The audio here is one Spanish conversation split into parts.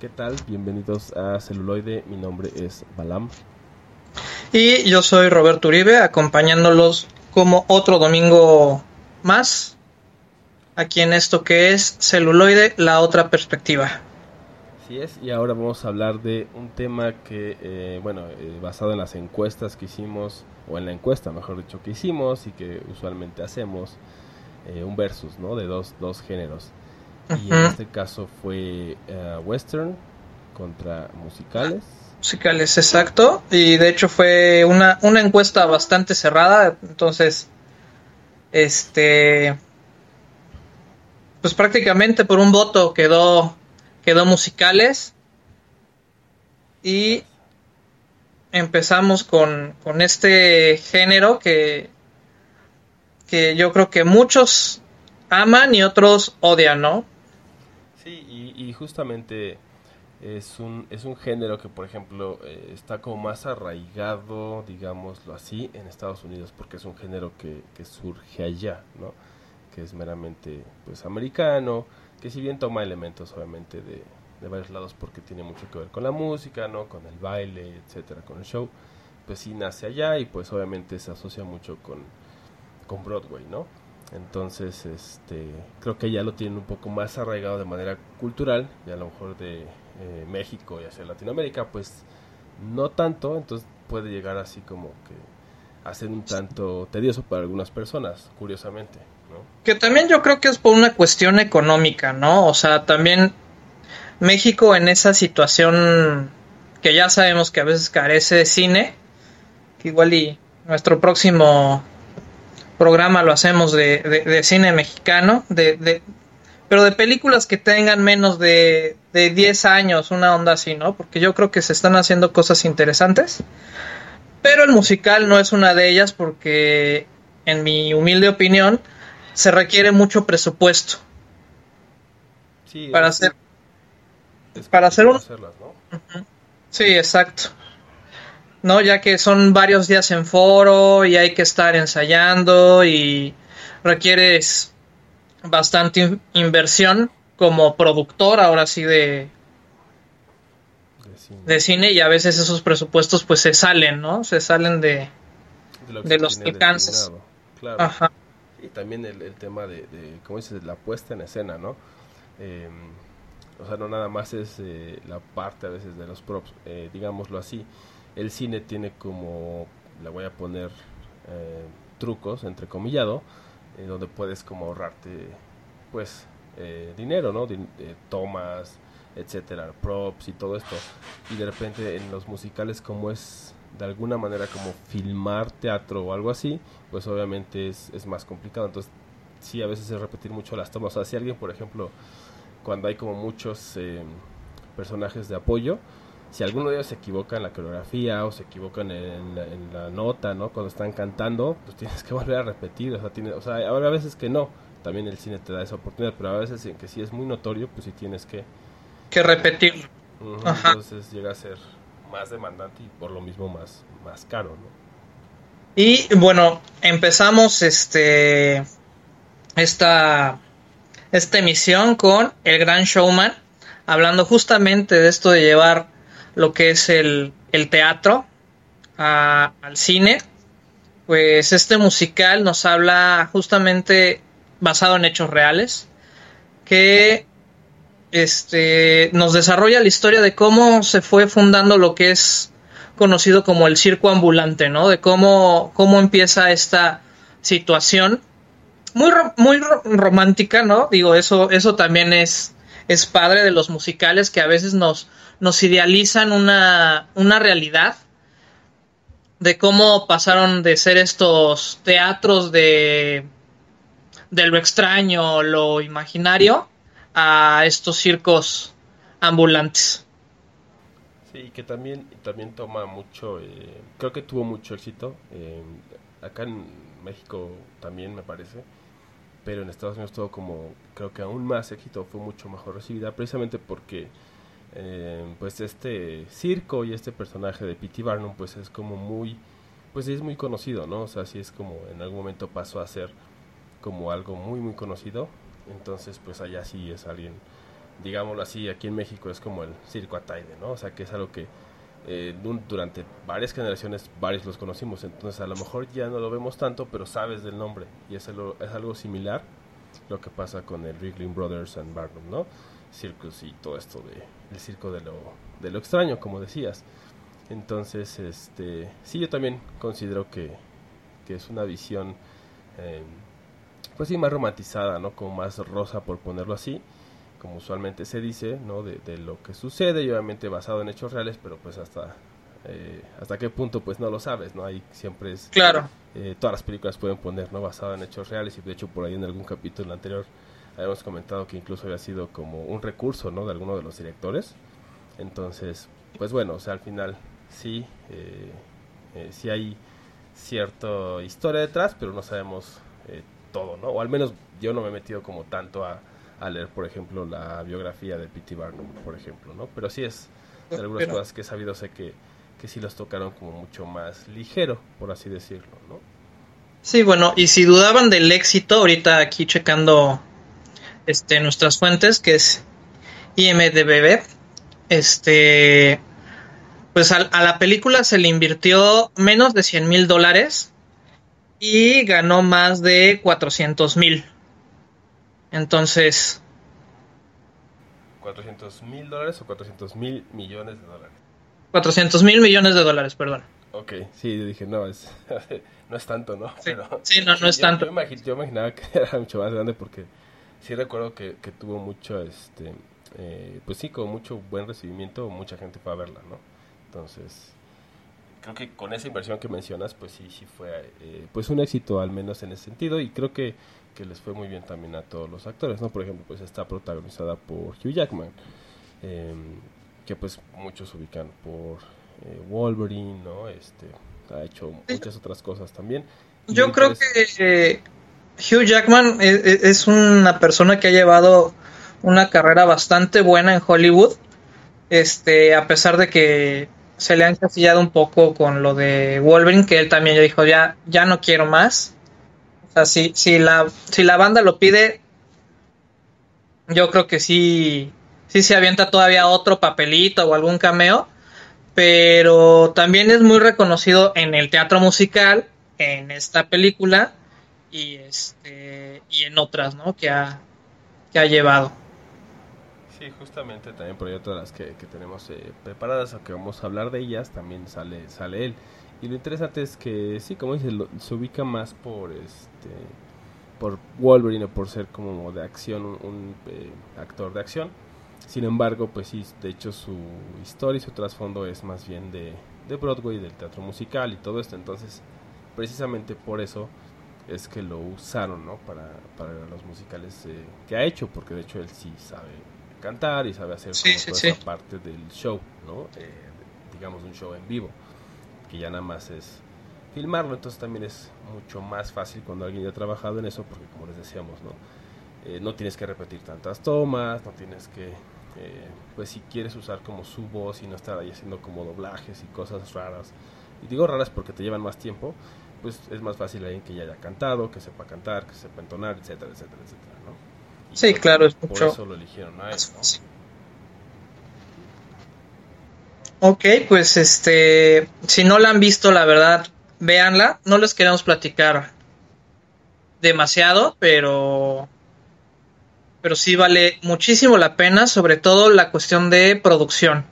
¿Qué tal? Bienvenidos a Celuloide. Mi nombre es Balam. Y yo soy Roberto Uribe, acompañándolos como otro domingo más aquí en esto que es Celuloide, la otra perspectiva. Así es, y ahora vamos a hablar de un tema que, eh, bueno, eh, basado en las encuestas que hicimos, o en la encuesta, mejor dicho, que hicimos y que usualmente hacemos, eh, un versus, ¿no? De dos, dos géneros. Y en este caso fue western contra musicales. Musicales, exacto. Y de hecho fue una, una encuesta bastante cerrada, entonces, este pues prácticamente por un voto quedó, quedó musicales. Y empezamos con, con este género que, que yo creo que muchos aman y otros odian, ¿no? Sí, y, justamente es un, es un género que, por ejemplo, eh, está como más arraigado, digámoslo así, en Estados Unidos, porque es un género que, que surge allá, ¿no? que es meramente pues americano, que si bien toma elementos obviamente de, varios lados porque tiene mucho que ver con la música, ¿no? Con el baile, etcétera, con el show, pues sí nace allá y pues obviamente se asocia mucho con, con Broadway, ¿no? Entonces, este, creo que ya lo tienen un poco más arraigado de manera cultural, y a lo mejor de eh, México y hacia Latinoamérica, pues no tanto, entonces puede llegar así como que a ser un tanto tedioso para algunas personas, curiosamente. Que también yo creo que es por una cuestión económica, ¿no? O sea, también México en esa situación que ya sabemos que a veces carece de cine, que igual y nuestro próximo programa lo hacemos de, cine mexicano, de, pero de películas que tengan menos de, de 10 años, una onda así, ¿no? Porque yo creo que se están haciendo cosas interesantes, pero el musical no es una de ellas porque, en mi humilde opinión, se requiere mucho presupuesto. para hacer para hacer un Sí, exacto. No, ya que son varios días en foro y hay que estar ensayando y requieres bastante inversión como productor ahora sí de de cine. y a veces esos presupuestos pues se salen, ¿no? Se salen de, de, los alcances. Claro. Ajá y también el, el tema de, como dices, la puesta en escena, ¿no? Em, o sea, no nada más es eh, la parte a veces de los props, eh, digámoslo así. El cine tiene como, le voy a poner eh, trucos, entrecomillado, donde puedes como ahorrarte, pues, dinero, ¿no? tomas, etcétera, props y todo esto. Y de repente en los musicales como es de alguna manera como filmar teatro o algo así, pues obviamente es, es más complicado. Entonces, sí, a veces es repetir mucho las tomas. O sea, si alguien, por ejemplo, cuando hay como muchos eh, personajes de apoyo, si alguno de ellos se equivoca en la coreografía o se equivocan en, la, nota, ¿no? Cuando están cantando, pues tienes que volver a repetir. O sea, tiene, o sea, habrá veces que no. También el cine te da esa oportunidad, pero a veces en que sí es muy notorio, pues sí tienes que... Que repetir. entonces llega a ser más demandante y por lo mismo más, más caro, ¿no? Y bueno, empezamos este esta, esta emisión con El Gran Showman, hablando justamente de esto de llevar lo que es el, el teatro al cine. Pues este musical nos habla justamente basado en hechos reales, que este, nos desarrolla la historia de cómo se fue fundando lo que es conocido como el circo ambulante, ¿no? De cómo, cómo empieza esta situación muy, muy romántica, ¿no? Digo, eso, eso también es, es padre de los musicales que a veces nos, nos idealizan una, una realidad de cómo pasaron de ser estos teatros de, de lo extraño, lo imaginario, a estos circos ambulantes. Sí, que también, también toma mucho, eh, creo que tuvo mucho éxito. Eh, acá en México también me parece, pero en Estados Unidos todo como, creo que aún más éxito, fue mucho mejor recibida, precisamente porque eh, pues este circo y este personaje de P.T. Barnum pues es como muy, pues es muy conocido, ¿no? O sea, sí es como en algún momento pasó a ser como algo muy muy conocido entonces, pues allá sí es alguien digámoslo así, aquí en México es como el circo Ataide, ¿no? O sea, que es algo que eh, durante varias generaciones varios los conocimos, entonces a lo mejor ya no lo vemos tanto, pero sabes del nombre y es algo, es algo similar lo que pasa con el Wrigley Brothers and Barnum, ¿no? Circus y todo esto de el circo de lo, de lo extraño, como decías. Entonces, este, sí, yo también considero que, que es una visión, eh, pues sí, más romantizada, ¿no? Como más rosa, por ponerlo así como usualmente se dice, ¿no? De, de, lo que sucede y obviamente basado en hechos reales, pero pues hasta eh, hasta qué punto pues no lo sabes, ¿no? Ahí siempre es... Claro. Eh, todas las películas pueden poner, ¿no? Basado en hechos reales y de hecho por ahí en algún capítulo anterior habíamos comentado que incluso había sido como un recurso, ¿no? De alguno de los directores. Entonces, pues bueno, o sea, al final sí, eh, eh sí hay cierta historia detrás, pero no sabemos eh, todo, ¿no? O al menos yo no me he metido como tanto a a leer, por ejemplo, la biografía de P.T. Barnum, por ejemplo, ¿no? Pero sí es de algunas cosas que he sabido, sé que, que sí los tocaron como mucho más ligero, por así decirlo, ¿no? Sí, bueno, y si dudaban del éxito, ahorita aquí checando este nuestras fuentes, que es IMDB, este, pues a, a, la película se le invirtió menos de 100 mil dólares y ganó más de 400 mil. Entonces... ¿400 mil dólares o 400 mil millones de dólares? 400 mil millones de dólares, perdón. Ok, sí, yo dije, no, es, no es tanto, ¿no? Sí, Pero, sí no, no es yo, tanto. Yo, imaginaba que era mucho más grande porque sí recuerdo que, que tuvo mucho, este, eh, pues sí, con mucho buen recibimiento, mucha gente fue a verla, ¿no? Entonces, creo que con esa inversión que mencionas, pues sí, sí fue eh, pues un éxito al menos en ese sentido y creo que que les fue muy bien también a todos los actores, ¿no? Por ejemplo, pues está protagonizada por Hugh Jackman, eh, que pues muchos ubican por eh, Wolverine, ¿no? Este, ha hecho muchas otras cosas también. Yo creo que eh, Hugh Jackman es, es, una persona que ha llevado una carrera bastante buena en Hollywood, este, a pesar de que se le ha encasillado un poco con lo de Wolverine, que él también ya dijo, ya, ya no quiero más. O sea, si, si, la, si la banda lo pide, yo creo que sí, sí se avienta todavía otro papelito o algún cameo, pero también es muy reconocido en el teatro musical, en esta película y, este, y en otras, ¿no? Que ha, que ha llevado. Sí, justamente también por ahí otras las que, que tenemos eh, preparadas, aunque vamos a hablar de ellas, también sale, sale él. Y lo interesante es que, sí, como dices, se ubica más por este por Wolverine, por ser como de acción, un, un eh, actor de acción. Sin embargo, pues sí, de hecho su historia y su trasfondo es más bien de, de Broadway, del teatro musical y todo esto. Entonces, precisamente por eso es que lo usaron, ¿no? Para, para los musicales eh, que ha hecho, porque de hecho él sí sabe cantar y sabe hacer sí, como sí, toda sí. esa parte del show, ¿no? Eh, digamos un show en vivo que ya nada más es filmarlo, entonces también es mucho más fácil cuando alguien ya ha trabajado en eso, porque como les decíamos, ¿no? Eh, no tienes que repetir tantas tomas, no tienes que, eh, pues si quieres usar como su voz y no estar ahí haciendo como doblajes y cosas raras, y digo raras porque te llevan más tiempo, pues es más fácil alguien que ya haya cantado, que sepa cantar, que sepa entonar, etcétera, etcétera, etcétera, ¿no? Y sí, por, claro, es por mucho. eso lo eligieron a él, ¿no? Ok, pues este, si no la han visto, la verdad, véanla. No les queremos platicar demasiado, pero pero sí vale muchísimo la pena, sobre todo la cuestión de producción.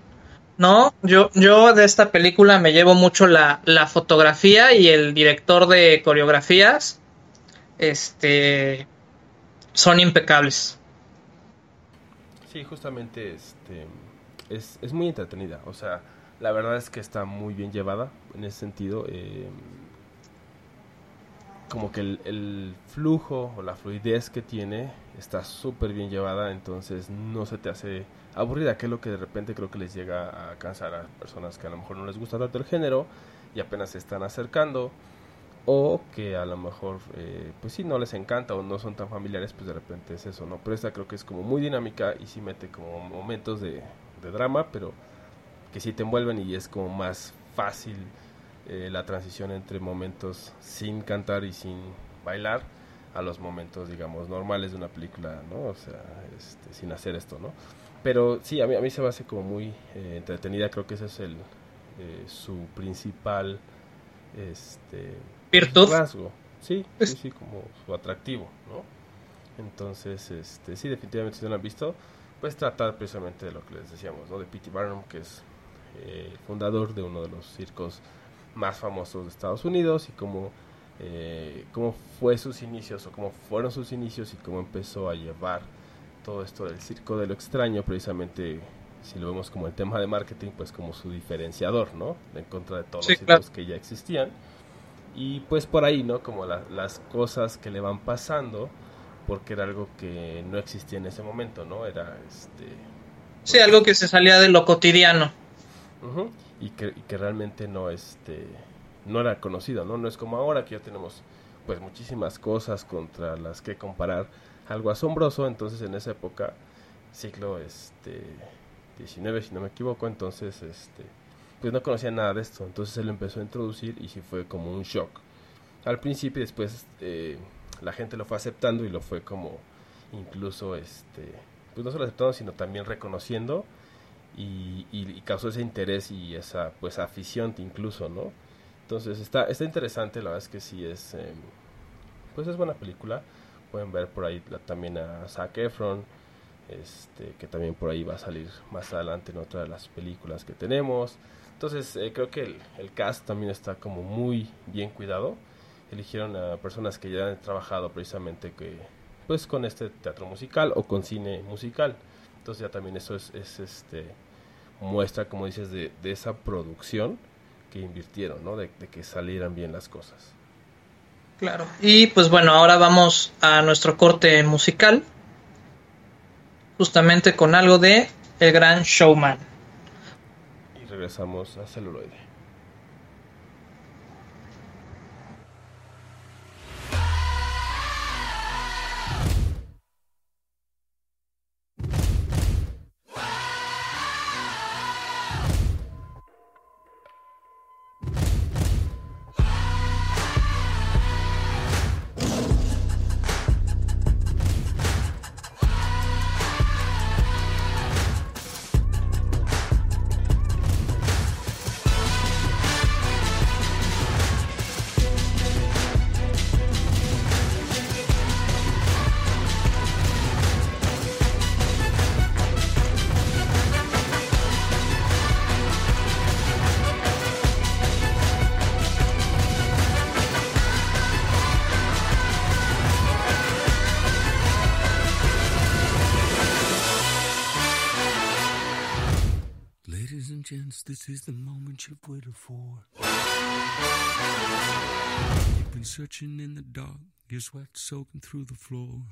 No, yo, yo de esta película me llevo mucho la, la fotografía y el director de coreografías. Este son impecables. Sí, justamente este es, es, muy entretenida. O sea, la verdad es que está muy bien llevada en ese sentido. Eh, como que el, el, flujo o la fluidez que tiene está súper bien llevada, entonces no se te hace aburrida, que es lo que de repente creo que les llega a cansar a personas que a lo mejor no les gusta tanto el género y apenas se están acercando o que a lo mejor eh, pues sí no les encanta o no son tan familiares pues de repente es eso no pero esta creo que es como muy dinámica y sí mete como momentos de, drama pero que sí te envuelven y es como más fácil eh, la transición entre momentos sin cantar y sin bailar a los momentos, digamos, normales de una película, ¿no? O sea, este, sin hacer esto, ¿no? Pero sí, a mí, a mí se me hace como muy eh, entretenida, creo que ese es el eh, su principal este virtud rasgo. Sí, sí, sí, como su atractivo, ¿no? Entonces, este, sí, definitivamente si no lo han visto, pues tratar precisamente de lo que les decíamos, ¿no? De P.T. Barnum, que es eh, fundador de uno de los circos más famosos de Estados Unidos y cómo, eh, cómo fue sus inicios o cómo fueron sus inicios y cómo empezó a llevar todo esto del circo de lo extraño, precisamente si lo vemos como el tema de marketing, pues como su diferenciador, ¿no? En contra de todos los circos que ya existían. Y pues por ahí, ¿no? Como las cosas que le van pasando, porque era algo que no existía en ese momento, ¿no? Era este... Sí, algo que se salía de lo cotidiano. y, que, y, que, realmente no, este, no era conocido, ¿no? No es como ahora que ya tenemos pues muchísimas cosas contra las que comparar algo asombroso, entonces en esa época, siglo este, 19 si no me equivoco, entonces este, pues no conocía nada de esto, entonces él empezó a introducir y sí fue como un shock. Al principio y después eh, la gente lo fue aceptando y lo fue como incluso este pues no solo aceptando sino también reconociendo y, y, causó ese interés y esa pues afición incluso no entonces está está interesante. La verdad es que sí es em, pues es buena película pueden ver por ahí también a Zac Efron este que también por ahí va a salir más adelante en otra de las películas que tenemos. Entonces eh, creo que el, el, cast también está como muy bien cuidado. Eligieron a personas que ya han trabajado precisamente que pues con este teatro musical o con cine musical. Entonces ya también eso es, es este muestra como dices de, de, esa producción que invirtieron no de, que salieran bien las cosas claro. Y pues bueno ahora vamos a nuestro corte musical justamente con algo de el gran showman. Y regresamos a celuloide You've been searching in the dark, your sweat soaking through the floor.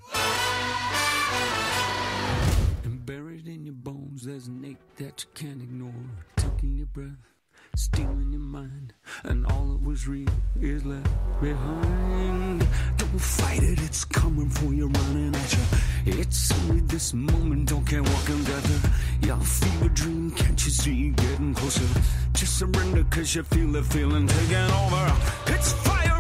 And buried in your bones, there's an ache that you can't ignore. Taking your breath, stealing your mind, and all that was real is left behind. Don't fight it, it's coming for you, running at you. It's only this moment, don't care what can gather. Your fever dream, can't you see getting closer? Just surrender, cause you feel the feeling taking over. It's fire,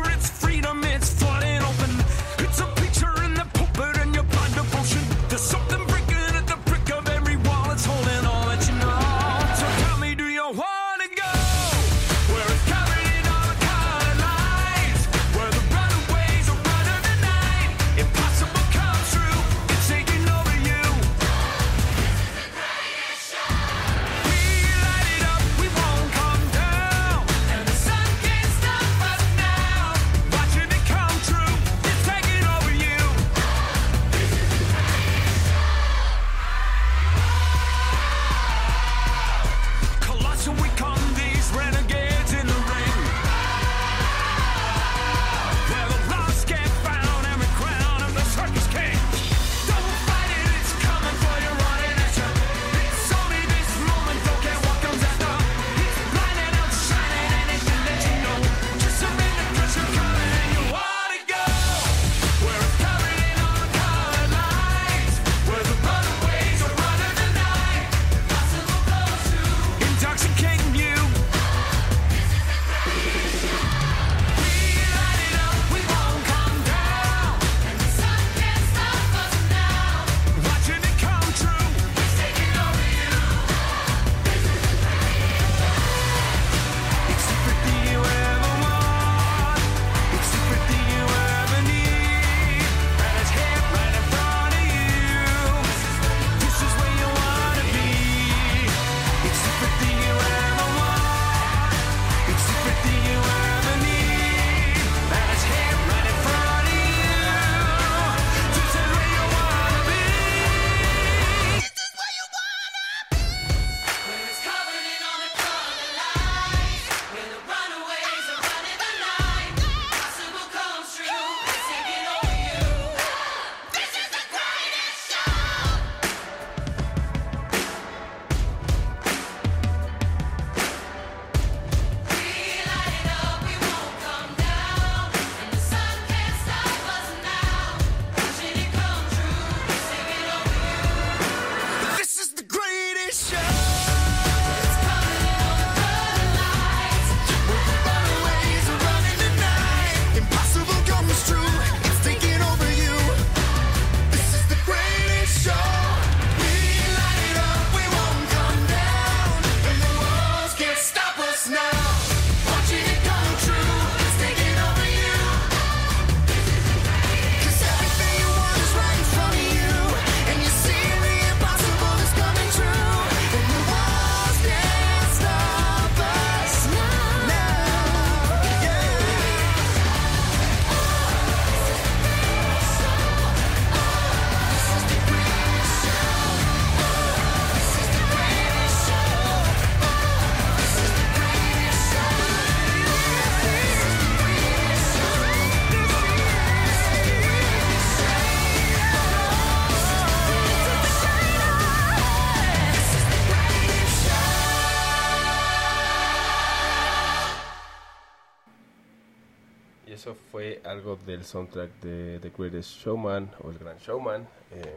del soundtrack de The Greatest Showman o El Gran Showman, eh,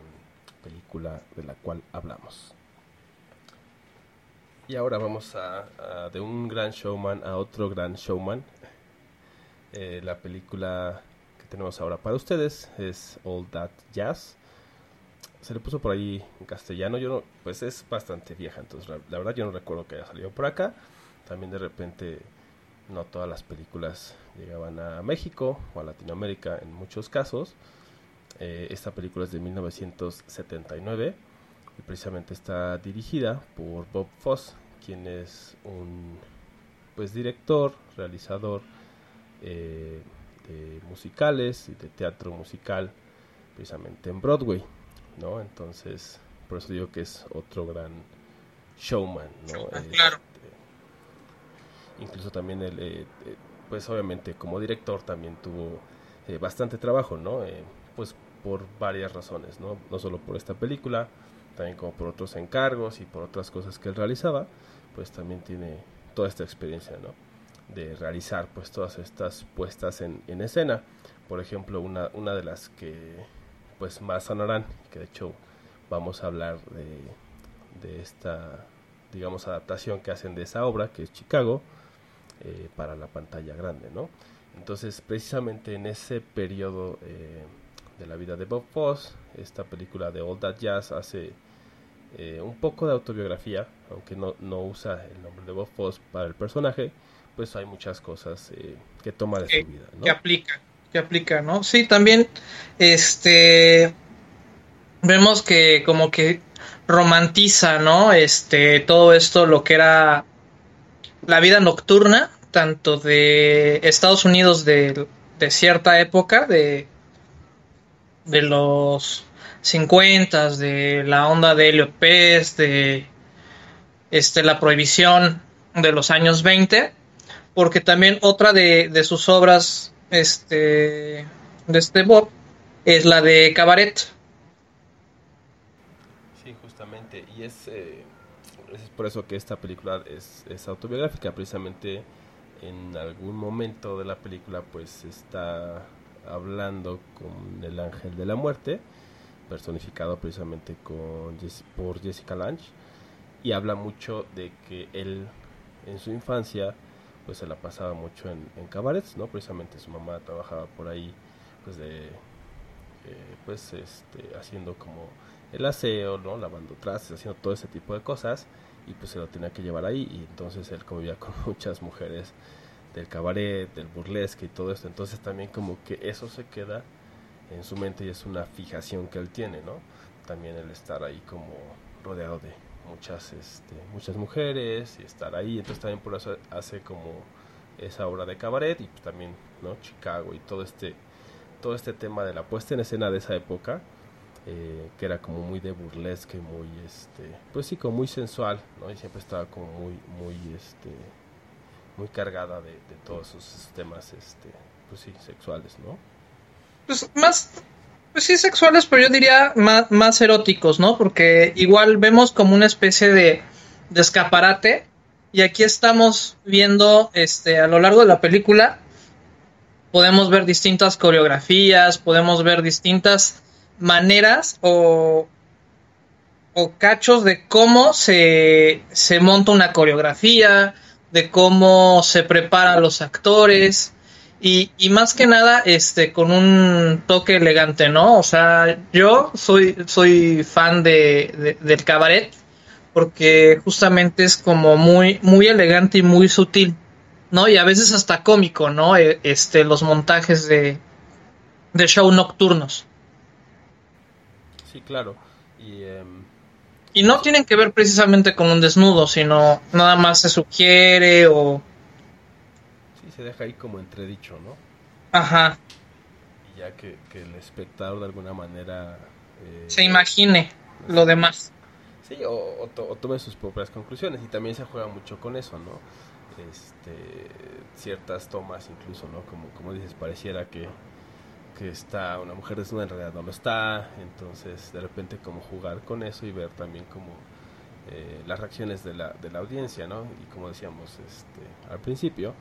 película de la cual hablamos. Y ahora vamos a, de un gran showman a otro gran showman. Eh, la película que tenemos ahora para ustedes es All That Jazz. Se le puso por ahí en castellano, yo pues es bastante vieja, entonces la verdad yo no recuerdo que haya salido por acá. También de repente no todas las películas llegaban a México o a Latinoamérica en muchos casos. Eh, esta película es de 1979 y precisamente está dirigida por Bob Foss, quien es un pues director, realizador eh, de musicales y de teatro musical precisamente en Broadway, ¿no? Entonces, por eso digo que es otro gran showman, ¿no? Ah, claro. Este, incluso también eh, eh, pues obviamente como director también tuvo eh, bastante trabajo, ¿no? Eh, pues por varias razones, ¿no? No solo por esta película, también como por otros encargos y por otras cosas que él realizaba, pues también tiene toda esta experiencia, ¿no? De realizar pues todas estas puestas en, en escena. Por ejemplo, una, una de las que pues más sonarán, que de hecho vamos a hablar de, de esta, digamos, adaptación que hacen de esa obra, que es Chicago, eh, para la pantalla grande, ¿no? Entonces, precisamente en ese periodo eh, de la vida de Bob Foss, esta película de All That Jazz hace eh, un poco de autobiografía, aunque no, no usa el nombre de Bob Foss para el personaje, pues hay muchas cosas que toma de que, su vida, ¿no? que aplica, que aplica, ¿no? Sí, también, este, vemos que como que romantiza, ¿no? Este, todo esto, lo que era la vida nocturna, tanto de Estados Unidos de, de cierta época, de, de los 50, de la onda de Elliot Pest, de este, la prohibición de los años 20, porque también otra de, de sus obras este, de este Bob es la de Cabaret. Sí, justamente. Y es, eh, por eso que esta película es, autobiográfica. Precisamente en algún momento de la película pues está hablando con el ángel de la muerte, personificado precisamente con por Jessica Lange. Y habla mucho de que él en su infancia pues se la pasaba mucho en, en cabarets, ¿no? Precisamente su mamá trabajaba por ahí pues de eh, pues este haciendo como el aseo, ¿no? Lavando trastes, haciendo todo ese tipo de cosas y pues se lo tenía que llevar ahí y entonces él convivía con muchas mujeres del cabaret, del burlesque y todo esto, entonces también como que eso se queda en su mente y es una fijación que él tiene, ¿no? También el estar ahí como rodeado de muchas este, muchas mujeres y estar ahí, entonces también por eso hace como esa obra de cabaret y pues también, ¿no? Chicago y todo este todo este tema de la puesta en escena de esa época eh, que era como muy de burlesque, muy este, pues sí, como muy sensual, ¿no? Y siempre estaba como muy, muy este, muy cargada de, todos esos temas, este, pues sí, sexuales, ¿no? Pues más, pues sí, sexuales, pero yo diría más, más eróticos, ¿no? Porque igual vemos como una especie de, de escaparate y aquí estamos viendo, este, a lo largo de la película, podemos ver distintas coreografías, podemos ver distintas maneras o, o cachos de cómo se, se monta una coreografía, de cómo se preparan los actores y, y, más que nada este con un toque elegante, ¿no? O sea, yo soy, soy fan de, de, del cabaret porque justamente es como muy, muy elegante y muy sutil, ¿no? Y a veces hasta cómico, ¿no? Este, los montajes de, de show nocturnos. Sí, claro. Y, eh, y no tienen que ver precisamente con un desnudo, sino nada más se sugiere o... Sí, se deja ahí como entredicho, ¿no? Ajá. Y ya que, que el espectador de alguna manera... Eh, se imagine lo demás. Sí, o, o, to, o, tome sus propias conclusiones. Y también se juega mucho con eso, ¿no? Este, ciertas tomas incluso, ¿no? Como, como dices, pareciera que que está una mujer desnuda en realidad no lo está entonces de repente como jugar con eso y ver también como eh, las reacciones de la, de la audiencia no y como decíamos este al principio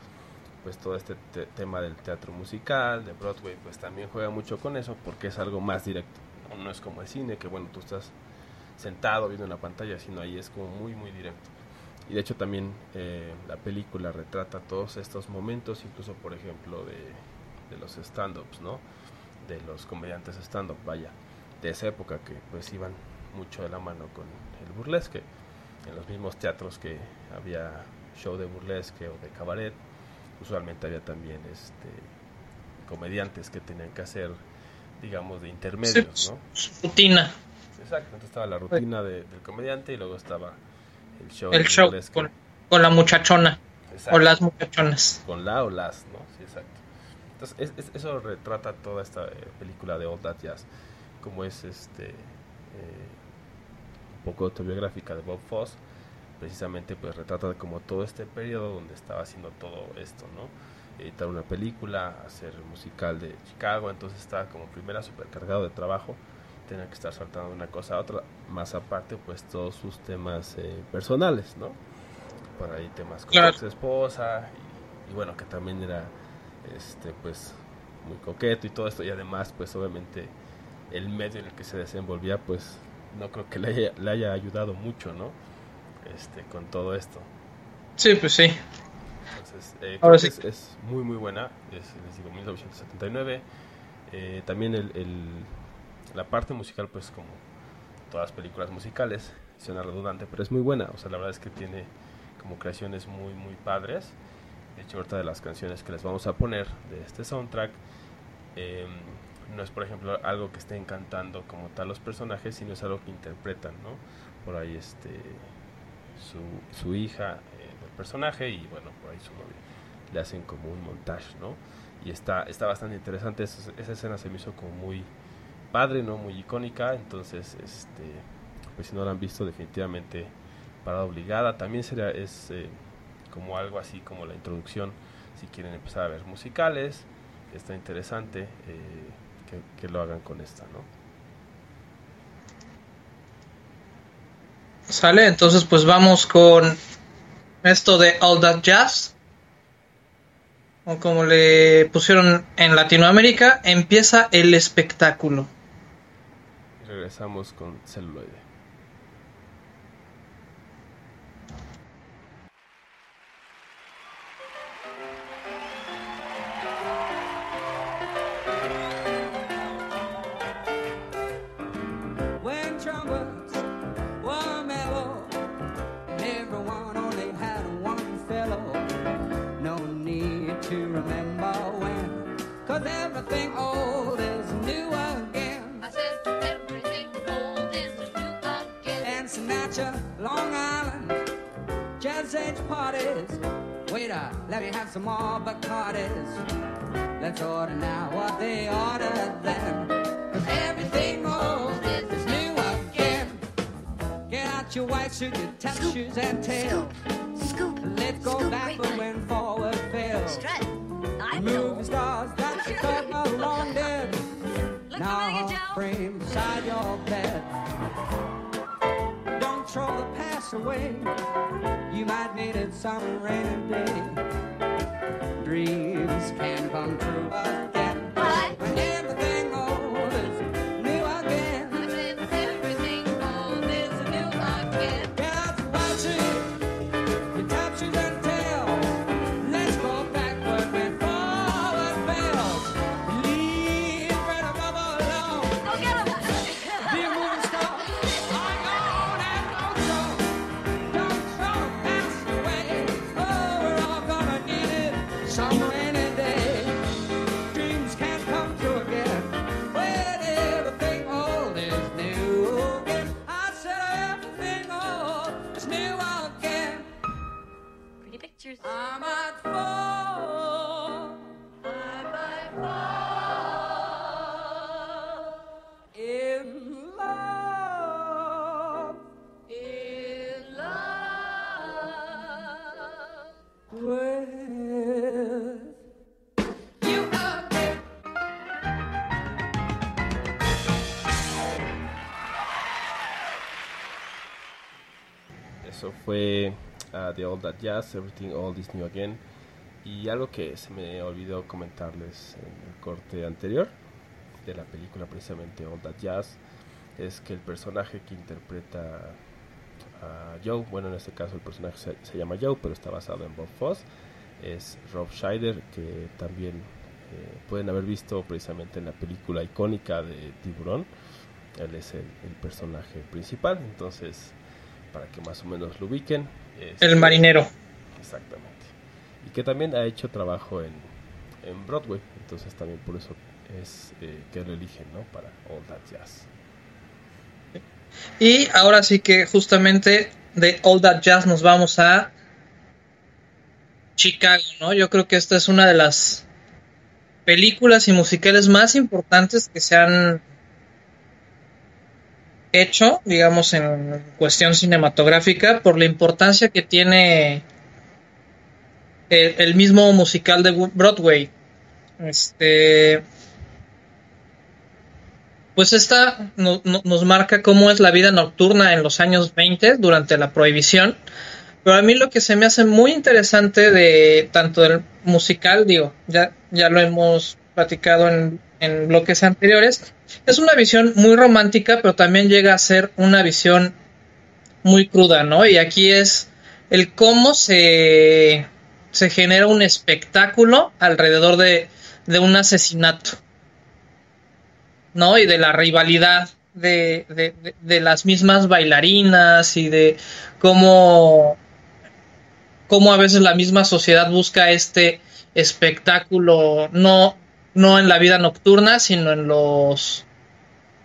pues todo este te- tema del teatro musical, de Broadway, pues también juega mucho con eso porque es algo más directo. No, No es como el cine, que bueno, tú estás sentado viendo una pantalla, sino ahí es como muy, muy directo. Y de hecho también eh, la película retrata todos estos momentos, incluso por ejemplo de, de los stand-ups, ¿no? De los comediantes stand-up, vaya, de esa época que pues iban mucho de la mano con el burlesque. En los mismos teatros que había show de burlesque o de cabaret, usualmente había también este comediantes que tenían que hacer, digamos, de intermedios, rutina. Exacto, entonces estaba la rutina de- del comediante y luego estaba el show. El del show burlesque. con, con la muchachona Exacto. o las muchachonas. Con la o las, ¿no? Sí, exacto. Entonces, es- es- eso retrata toda esta eh, película de All That Jazz, como es este eh, un poco autobiográfica de Bob Foss, precisamente pues retrata como todo este periodo donde estaba haciendo todo esto, ¿no? Editar una película, hacer el musical de Chicago, entonces estaba como primera supercargado de trabajo, tenía que estar saltando de una cosa a otra, más aparte pues todos sus temas eh, personales, ¿no? Por ahí temas con Claro. su esposa y, y bueno, que también era este pues muy coqueto y todo esto y además pues obviamente el medio en el que se desenvolvía pues no creo que le haya, le haya ayudado mucho, ¿no? Este, con todo esto. Sí, pues sí. Entonces, eh, Ahora sí. es, es muy muy buena, es, les digo, 1979. Eh, también el, el- la parte musical, pues como todas las películas musicales, suena redundante, pero es muy buena. O sea, la verdad es que tiene como creaciones muy muy padres. De hecho, ahorita de las canciones que les vamos a poner de este soundtrack, eh, no es por ejemplo algo que estén cantando como tal los personajes, sino es algo que interpretan, ¿no? Por ahí este su, su hija eh, del personaje y bueno, por ahí su novia. Le hacen como un montaje, ¿no? Y está, está bastante interesante, esa, esa escena se me hizo como muy padre, ¿no? Muy icónica, entonces, este, pues si no la han visto, definitivamente parada obligada. También sería, es eh, como algo así como la introducción, si quieren empezar a ver musicales, está interesante eh, que, que lo hagan con esta, ¿no? ¿Sale? Entonces pues vamos con esto de All That Jazz. O como le pusieron en Latinoamérica, empieza el espectáculo. Regresamos con celuloide. Come true fue uh, The All That Jazz, Everything Old is New Again. Y algo que se me olvidó comentarles en el corte anterior de la película precisamente All That Jazz es que el personaje que interpreta a Joe, bueno en este caso el personaje se, llama Joe pero está basado en Bob Foss, es Rob Scheider que también eh, pueden haber visto precisamente en la película icónica de Tiburón, él es el personaje principal, entonces para que más o menos lo ubiquen. es- El marinero. Exactamente. Y que también ha hecho trabajo en, en Broadway. Entonces también por eso es eh, que lo eligen, ¿no? Para All That Jazz. Y ahora sí que justamente de All That Jazz nos vamos a Chicago, ¿no? Yo creo que esta es una de las películas y musicales más importantes que se han hecho, digamos, en cuestión cinematográfica, por la importancia que tiene el, mismo musical de Broadway. Este, pues esta no- no- nos marca cómo es la vida nocturna en los años 20 durante la prohibición. Pero a mí lo que se me hace muy interesante de tanto del musical, digo, ya, ya lo hemos platicado en, en bloques anteriores, es una visión muy romántica, pero también llega a ser una visión muy cruda, ¿no? Y aquí es el cómo se, se genera un espectáculo alrededor de, de un asesinato. ¿no? Y de la rivalidad de, de, las mismas bailarinas y de cómo, cómo a veces la misma sociedad busca este espectáculo, no, no en la vida nocturna, sino en los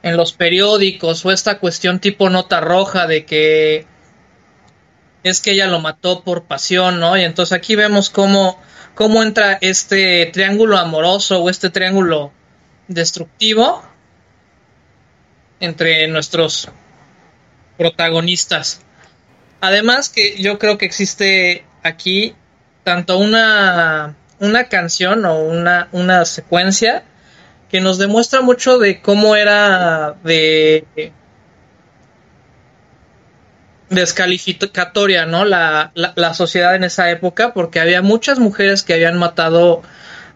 en los periódicos o esta cuestión tipo nota roja de que es que ella lo mató por pasión, ¿no? Y entonces aquí vemos cómo, cómo entra este triángulo amoroso o este triángulo destructivo entre nuestros protagonistas. Además que yo creo que existe aquí tanto una, una canción o una, una secuencia que nos demuestra mucho de cómo era de descalificatoria, ¿no? La, la, sociedad en esa época, porque había muchas mujeres que habían matado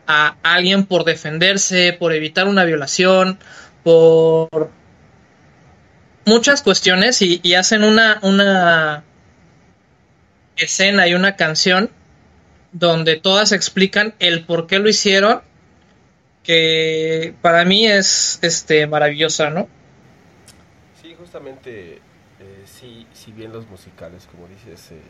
a alguien por defenderse, por evitar una violación, por muchas cuestiones y, y hacen una, una escena y una canción donde todas explican el por qué lo hicieron, que para mí es este maravillosa, ¿no? Sí, justamente, eh, sí, si bien los musicales, como dices, eh,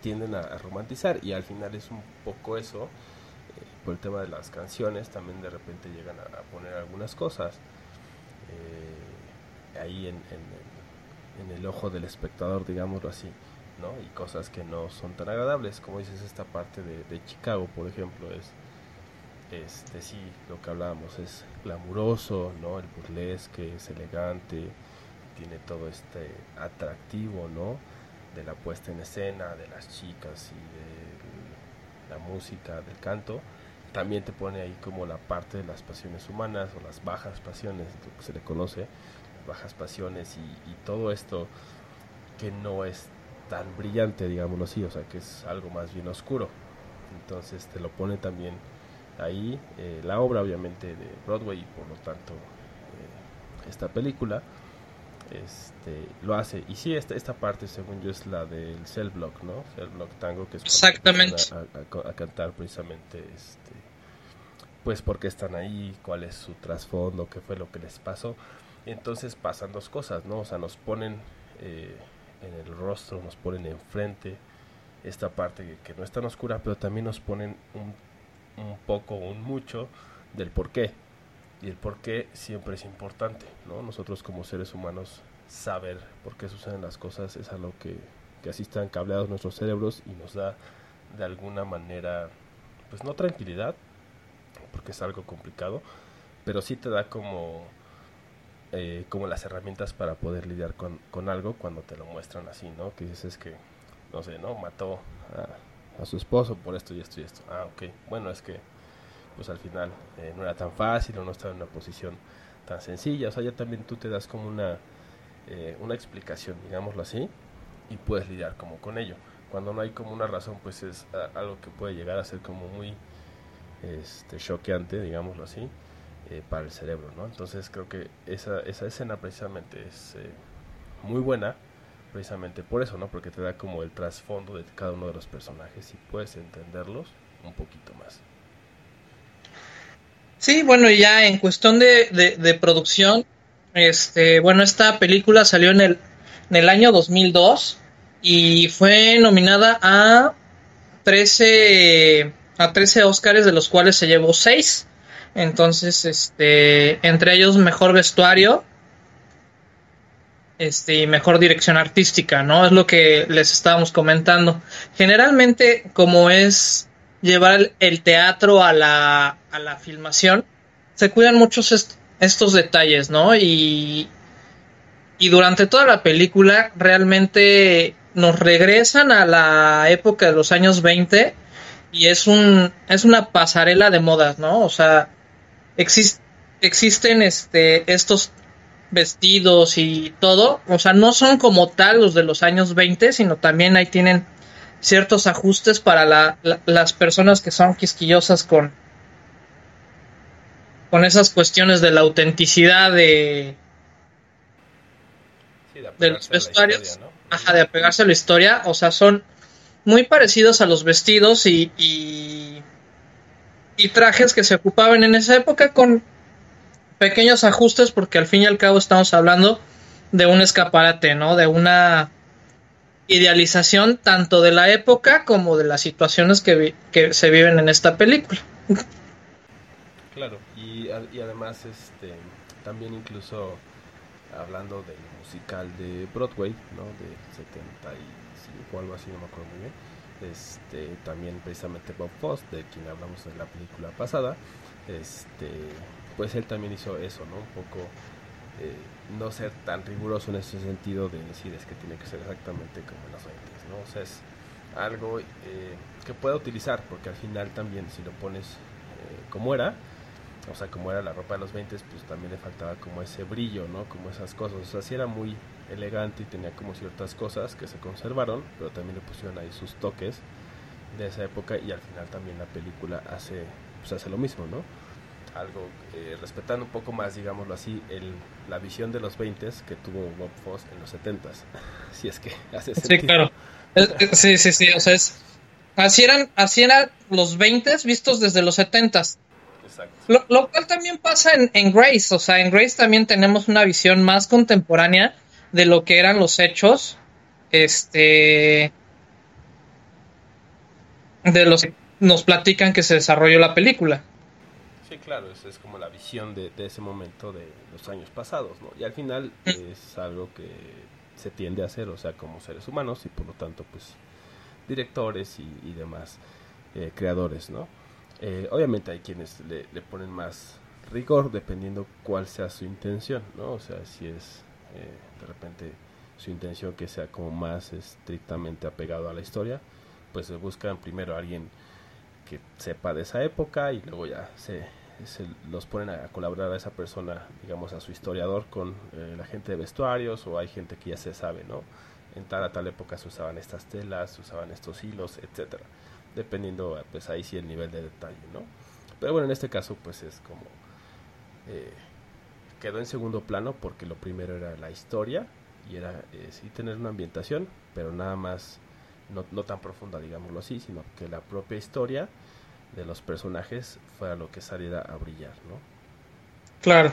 tienden a, romantizar y al final es un poco eso, eh, por el tema de las canciones, también de repente llegan a, poner algunas cosas eh, ahí en, en el ojo del espectador, digámoslo así, ¿no? Y cosas que no son tan agradables, como dices, esta parte de, Chicago, por ejemplo, es este sí, lo que hablábamos es glamuroso, ¿no? El burlesque es elegante, tiene todo este atractivo, ¿no? De la puesta en escena, de las chicas y de la música, del canto. También te pone ahí como la parte de las pasiones humanas o las bajas pasiones, lo que se le conoce, las bajas pasiones y todo esto que no es tan brillante, digámoslo así, o sea, que es algo más bien oscuro. Entonces te lo pone también ahí eh, la obra obviamente de Broadway y por lo tanto eh, esta película este lo hace y sí esta, esta parte según yo es la del cell block no cell block tango que es Exactamente. A, a a cantar precisamente este pues por qué están ahí cuál es su trasfondo qué fue lo que les pasó entonces pasan dos cosas no o sea nos ponen eh, en el rostro nos ponen enfrente esta parte que, no es tan oscura pero también nos ponen un un poco un mucho del por qué. Y el por qué siempre es importante, ¿no? Nosotros como seres humanos saber por qué suceden las cosas es algo que, que así están cableados nuestros cerebros y nos da de alguna manera, pues no tranquilidad, porque es algo complicado, pero sí te da como, eh, como las herramientas para poder lidiar con, con algo cuando te lo muestran así, ¿no? Que dices es que, no sé, ¿no? Mató a, su esposo por esto y esto y esto. Ah, ok. Bueno, es que pues al final eh, no era tan fácil o no estaba en una posición tan sencilla. O sea, ya también tú te das como una, eh, una explicación, digámoslo así, y puedes lidiar como con ello. Cuando no hay como una razón, pues es algo que puede llegar a ser como muy este, choqueante, digámoslo así, eh, para el cerebro, ¿no? Entonces creo que esa, esa escena precisamente es eh, muy buena, precisamente por eso, ¿no? Porque te da como el trasfondo de cada uno de los personajes y puedes entenderlos un poquito más. Sí, bueno, y ya en cuestión de, de, producción, este, bueno, esta película salió en el, en el año 2002 y fue nominada a 13, a 13 Oscars, de los cuales se llevó 6. Entonces, este, entre ellos mejor vestuario, este, y mejor dirección artística, ¿no? Es lo que les estábamos comentando. Generalmente, como es llevar el, teatro a la, a la filmación, se cuidan muchos est- estos detalles, ¿no? Y, y durante toda la película realmente nos regresan a la época de los años 20 y es un es una pasarela de modas, ¿no? O sea, exis- existen este estos vestidos y todo, o sea, no son como tal los de los años 20, sino también ahí tienen ciertos ajustes para la- la- las personas que son quisquillosas con con esas cuestiones de la autenticidad de, Sí, de de los vestuarios, historia, ¿no? ajá, de apegarse a la historia, o sea, son muy parecidos a los vestidos y, y, y trajes que se ocupaban en esa época con pequeños ajustes porque al fin y al cabo estamos hablando de un escaparate, ¿no? De una idealización tanto de la época como de las situaciones que, vi- que se viven en esta película. Claro, y, y además este también incluso hablando del musical de Broadway, ¿no? De 75 o algo así, no me acuerdo muy bien. Este, también precisamente Bob Fosse, de quien hablamos en la película pasada, este, pues él también hizo eso, ¿no? Un poco eh, no ser tan riguroso en ese sentido de decir es que tiene que ser exactamente como en los 20, ¿no? O sea, es algo eh, que pueda utilizar, porque al final también si lo pones eh, como era, o sea, como era la ropa de los 20, pues también le faltaba como ese brillo, ¿no? Como esas cosas. O sea, sí era muy elegante y tenía como ciertas cosas que se conservaron, pero también le pusieron ahí sus toques de esa época y al final también la película hace, pues hace lo mismo, ¿no? Algo eh, respetando un poco más, digámoslo así, el, la visión de los 20 que tuvo Bob Fosse en los 70s. si es que hace Sí, sentido. claro. Es- es- Sí, sí, sí, o sea, es... Así eran, así eran los 20 vistos desde los 70s. Exacto. Lo, lo cual también pasa en, en Grace, o sea, en Grace también tenemos una visión más contemporánea de lo que eran los hechos, este, de los que nos platican que se desarrolló la película. Sí, claro, es, es como la visión de, de ese momento de los años pasados, ¿no? Y al final es algo que se tiende a hacer, o sea, como seres humanos y por lo tanto, pues, directores y, y demás eh, creadores, ¿no? Eh, obviamente hay quienes le, le ponen más rigor dependiendo cuál sea su intención, ¿no? O sea, si es de repente su intención que sea como más estrictamente apegado a la historia, pues se buscan primero a alguien que sepa de esa época y luego ya se, se los ponen a colaborar a esa persona, digamos a su historiador con eh, la gente de vestuarios o hay gente que ya se sabe, ¿no? En tal a tal época se usaban estas telas, se usaban estos hilos, etcétera, dependiendo pues ahí sí el nivel de detalle, ¿no? Pero bueno, en este caso pues es como eh, quedó en segundo plano porque lo primero era la historia y era eh, sí tener una ambientación, pero nada más no, no tan profunda, digámoslo así, sino que la propia historia de los personajes fuera lo que saliera a brillar, ¿no? Claro.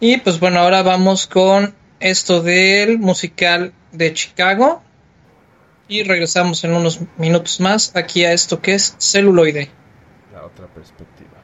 Y pues bueno, ahora vamos con esto del musical de Chicago. Y regresamos en unos minutos más aquí a esto que es celuloide. La otra perspectiva.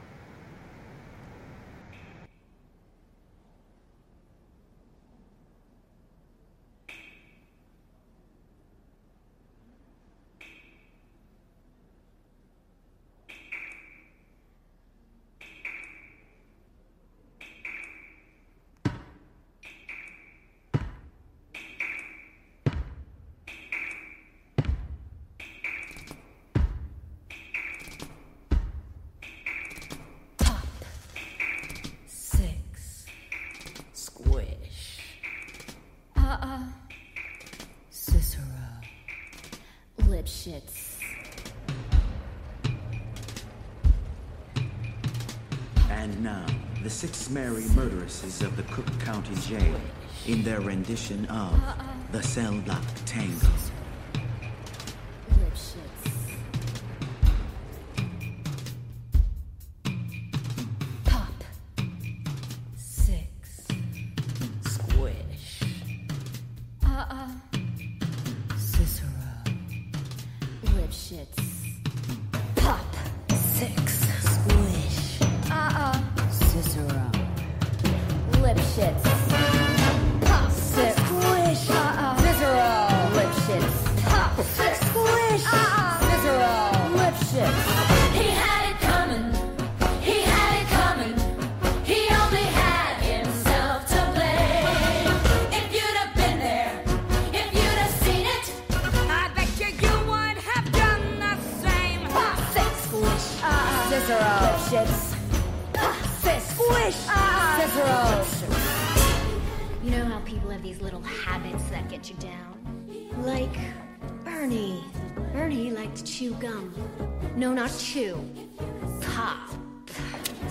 In their rendition of the Cell Block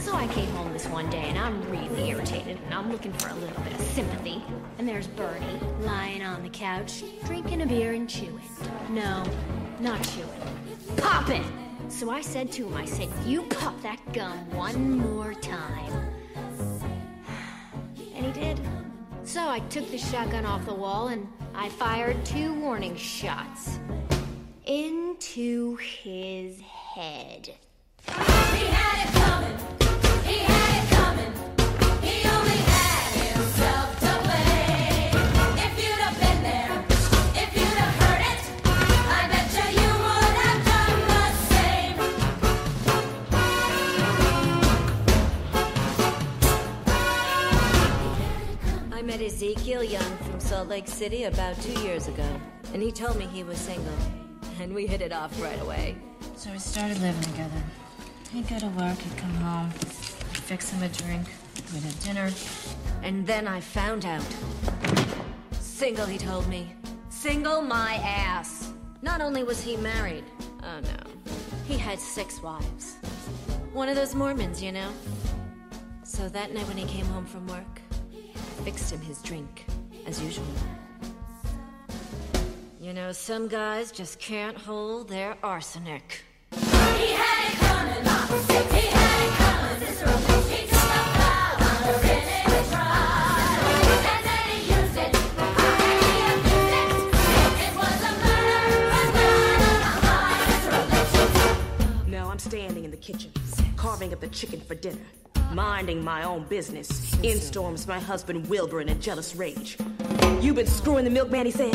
So I came home this one day and I'm really irritated and I'm looking for a little bit of sympathy. And there's Bernie lying on the couch, drinking a beer and chewing. No, not chewing. Popping! So I said to him, I said, you pop that gum one more time. And he did. So I took the shotgun off the wall and I fired two warning shots into his head. Met Ezekiel Young from Salt Lake City about two years ago, and he told me he was single. And we hit it off right away. So we started living together. He'd go to work, he'd come home, I'd fix him a drink, we'd have dinner. And then I found out. Single, he told me. Single my ass. Not only was he married, oh no, he had six wives. One of those Mormons, you know? So that night when he came home from work, fixed him his drink, as usual. You know, some guys just can't hold their arsenic. He had it coming. He had it coming. He took the power in his pride. And then he used it. And he abused it. It was a murder, a crime. Now I'm standing in the kitchen, carving up the chicken for dinner, minding my own business. In storms my husband Wilbur in a jealous rage. You've been screwing the milkman, he says.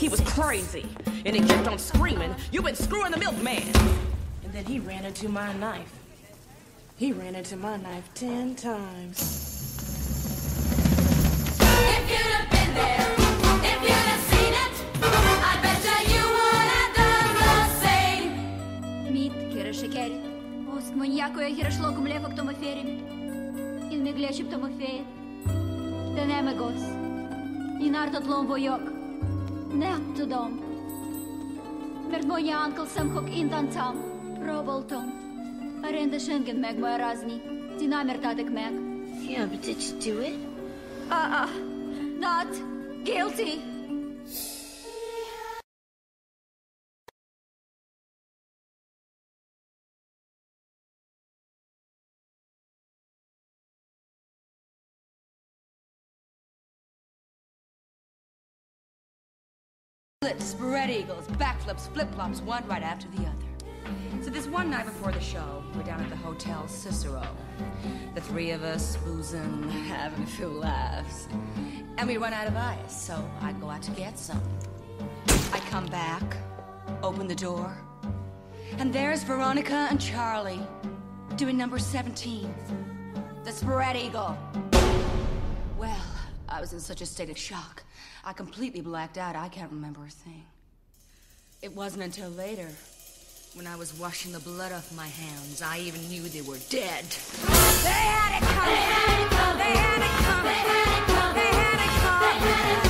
He was crazy. And he kept on screaming, You've been screwing the milkman. And then he ran into my knife. He ran into my knife ten times. If you'd have been there, оск маньякою гірашло кумлефа к тому ферім. Ін ми глечіп тому феє. Тенеме гос. І нарто тлом войок. Не тудом. Мермоня анкл сам хок індан там. Проболтом. Аренда шенген мег моя разні. Динамер татик мег. Yeah, but did you do it? Uh-uh. Not guilty. Flips, spread eagles, backflips, flip flops, one right after the other. So this one night before the show, we're down at the Hotel Cicero. The three of us boozing, having a few laughs. And we run out of ice, so I go out to get some. I come back, open the door, and there's Veronica and Charlie doing number 17, the spread eagle. Well, I was in such a state of shock. I completely blacked out. I can't remember a thing. It wasn't until later, when I was washing the blood off my hands, I even knew they were dead. They had it coming. They had it coming. They had it coming. They had it coming.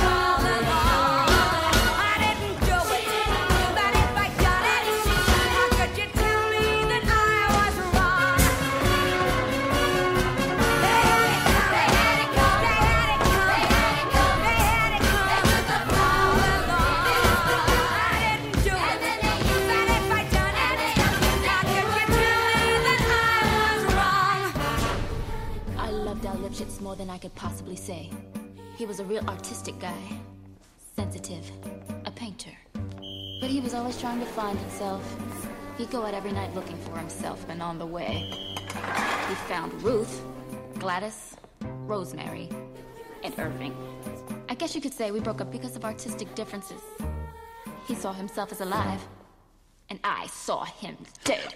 Than I could possibly say. He was a real artistic guy. Sensitive. A painter. But he was always trying to find himself. He'd go out every night looking for himself, and on the way, he found Ruth, Gladys, Rosemary, and Irving. I guess you could say we broke up because of artistic differences. He saw himself as alive, and I saw him dead.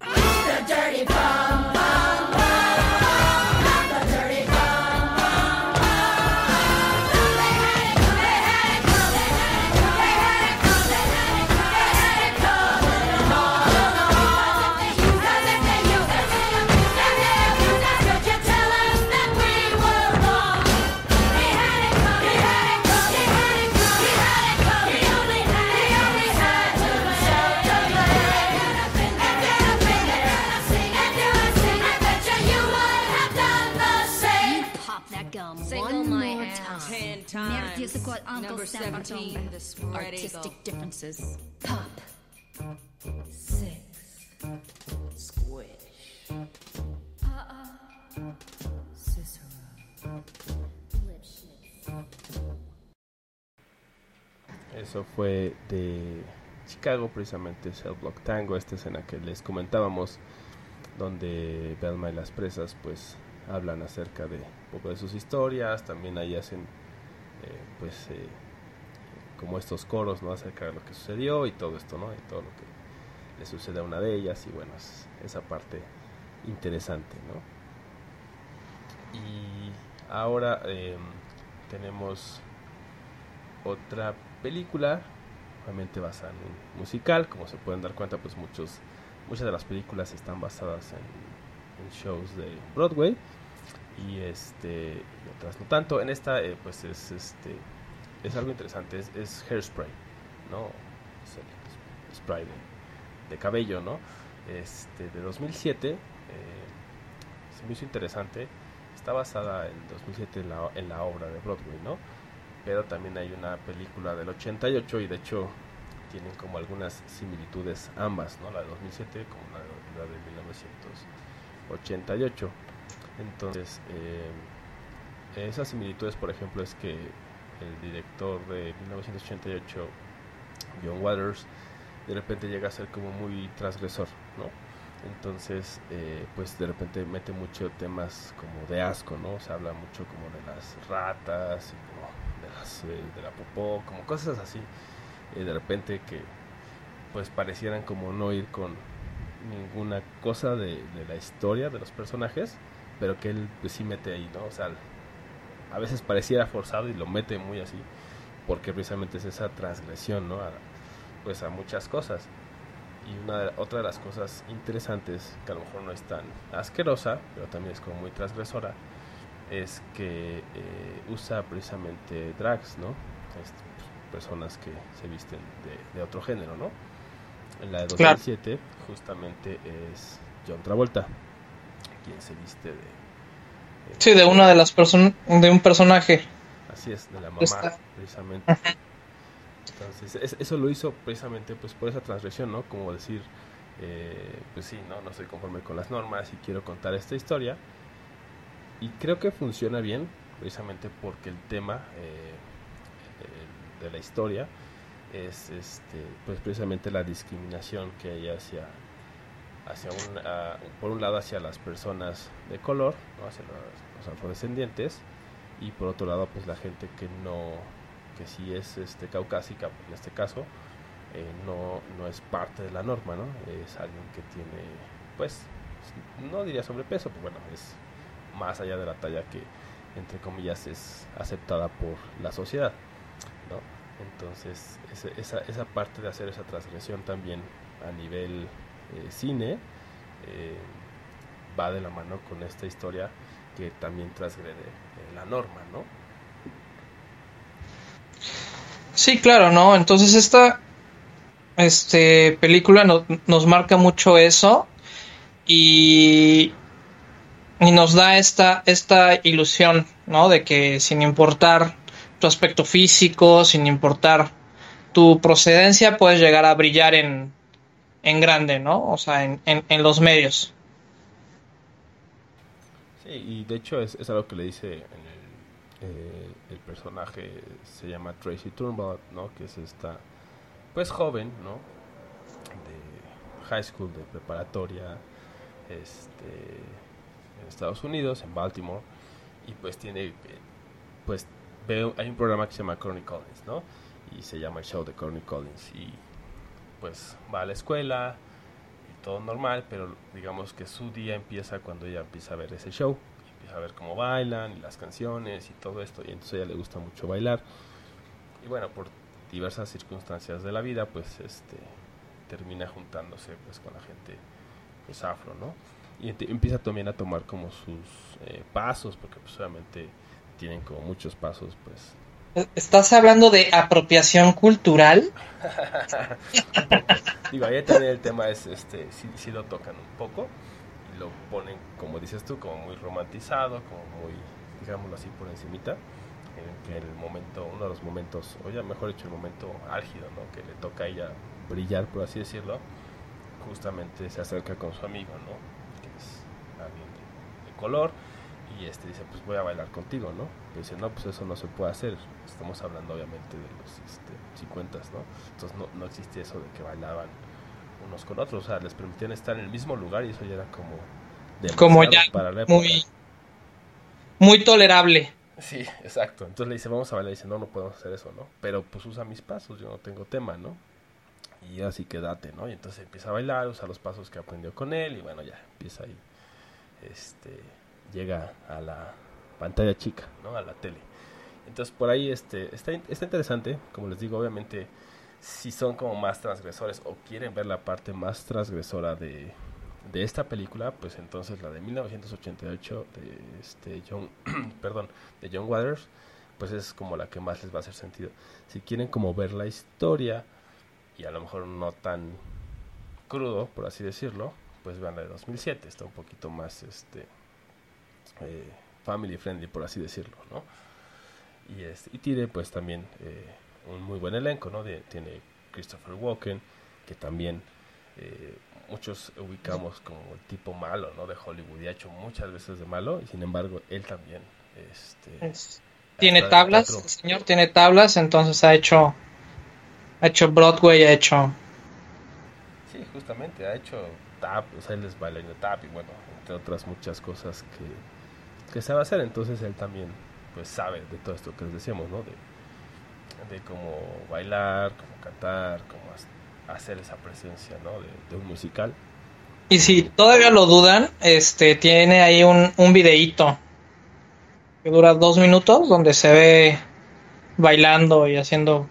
The dirty bomb bomb bomb. The dirty times. used to call Uncle Number Sam 17, the spread Artistic eagle. differences. Pop. Six. Squish. Cicero. Eso fue de Chicago, precisamente Cell Block Tango, esta escena que les comentábamos, donde Belma y las presas pues hablan acerca de un poco de sus historias, también ahí hacen pues eh, como estos coros no acerca de lo que sucedió y todo esto, ¿no? Y todo lo que le sucede a una de ellas y bueno, es esa parte interesante, ¿no? Y ahora eh, tenemos otra película, obviamente basada en un musical, como se pueden dar cuenta, pues muchos, muchas de las películas están basadas en shows de Broadway y este no tanto. En esta, eh, pues es este es algo interesante, es, hairspray, ¿no? Es el spray de, cabello, ¿no? Este de 2007 eh, se me hizo interesante. Está basada en 2007 en la, en la obra de Broadway, ¿no? pero también hay una película del 88 y de hecho tienen como algunas similitudes ambas, ¿no? La de 2007 como la la de 1988. Entonces, eh, esas similitudes, por ejemplo, es que el director de 1988, John Waters, de repente llega a ser como muy transgresor, ¿no? Entonces, eh, pues de repente mete mucho temas como de asco, ¿no? Se habla mucho como de las ratas y como de, las, eh, de la popó, como cosas así. eh, de repente que pues parecieran como no ir con ninguna cosa de, de la historia de los personajes, pero que él pues sí mete ahí, ¿no? O sea, a veces pareciera forzado y lo mete muy así, porque precisamente es esa transgresión, ¿no? A, pues a muchas cosas. Y una de- otra de las cosas interesantes, que a lo mejor no es tan asquerosa, pero también es como muy transgresora, es que eh, usa precisamente drags, ¿no? Pues, personas que se visten de, de otro género, ¿no? En la de Claro. 2007 justamente es John Travolta, quien se viste de... Sí, de una de las personas, de un personaje. Así es, de la mamá, Está- precisamente. Entonces, es- eso lo hizo precisamente pues por esa transgresión, ¿no? Como decir, eh, pues sí, ¿no? No estoy conforme con las normas y quiero contar esta historia. Y creo que funciona bien, precisamente porque el tema eh, eh, de la historia es, este, pues precisamente la discriminación que hay hacia, hacia un, ah, por un lado hacia las personas de color, ¿no? hacia los, los afrodescendientes, y por otro lado pues la gente que no que sí es este caucásica en este caso eh, no, no es parte de la norma no es alguien que tiene pues no diría sobrepeso pero bueno es más allá de la talla que entre comillas es aceptada por la sociedad no entonces esa, esa parte de hacer esa transgresión también a nivel eh, cine eh, va de la mano con esta historia que también transgrede eh, la norma, ¿no? Sí, claro, ¿no? Entonces esta este, película no- nos marca mucho eso y, y nos da esta, esta ilusión, ¿no? De que sin importar tu aspecto físico, sin importar tu procedencia, puedes llegar a brillar en, en grande, ¿no? O sea, en, en, en los medios. Sí, y de hecho es, es algo que le dice en el, eh, el personaje, se llama Tracy Turnbull, ¿no? Que es esta, pues joven, ¿no? De high school, de preparatoria, este, en Estados Unidos, en Baltimore, y pues tiene, pues veo, hay un programa que se llama Corny Collins, ¿no? Y se llama el show de Corny Collins, y pues va a la escuela, y todo normal, pero digamos que su día empieza cuando ella empieza a ver ese show, empieza a ver cómo bailan y las canciones y todo esto, y entonces ella le gusta mucho bailar. Y bueno, por diversas circunstancias de la vida, pues este termina juntándose pues con la gente pues afro, ¿no? Y empieza también a tomar como sus eh, pasos, porque pues obviamente tienen como muchos pasos, pues ¿Estás hablando de apropiación cultural? Digo, ahí también el tema es, este, sí, sí lo tocan un poco y lo ponen, como dices tú, como muy romantizado, como muy, digámoslo así, por encimita, en que el momento, uno de los momentos, o ya mejor dicho, el momento álgido, ¿no? Que le toca a ella brillar, por así decirlo, justamente se acerca con su amigo, ¿no? Que es alguien de color y este dice, pues voy a bailar contigo, ¿no? Y dice, no, pues eso no se puede hacer. Estamos hablando obviamente de los este, 50, ¿no? Entonces no, no existía eso de que bailaban unos con otros, o sea, les permitían estar en el mismo lugar y eso ya era como Como ya para la época. muy, muy tolerable. Sí, exacto. Entonces le dice, vamos a bailar. Y dice, no, no podemos hacer eso, ¿no? Pero pues usa mis pasos, yo no tengo tema, ¿no? Y así que date, ¿no? Y entonces empieza a bailar, usa los pasos que aprendió con él y bueno, ya empieza ahí. Este, llega a la pantalla chica, ¿no? A la tele. Entonces por ahí este, está, está interesante, como les digo, obviamente si son como más transgresores o quieren ver la parte más transgresora de, de esta película, pues entonces la de 1988 de este John, perdón, de John Waters, pues es como la que más les va a hacer sentido. Si quieren como ver la historia y a lo mejor no tan crudo, por así decirlo, pues vean la de 2007, está un poquito más este eh, family friendly, por así decirlo, ¿no? Y, es, y tiene pues también eh, un muy buen elenco, ¿no? De- tiene Christopher Walken, que también eh, muchos ubicamos como el tipo malo, ¿no? De Hollywood y ha hecho muchas veces de malo, y sin embargo él también este, Es- Tiene tablas, el señor tiene tablas, entonces ha hecho, ha hecho Broadway, ha hecho... Sí, justamente, ha hecho tap, o sea, él es bailarín de tap y bueno, entre otras muchas cosas que, que sabe hacer, entonces él también pues sabe de todo esto que les decíamos, ¿no? De, de cómo bailar, cómo cantar, cómo ha- hacer esa presencia, ¿no? De, de un musical. Y si todavía lo dudan, este tiene ahí un, un videíto que dura dos minutos donde se ve bailando y haciendo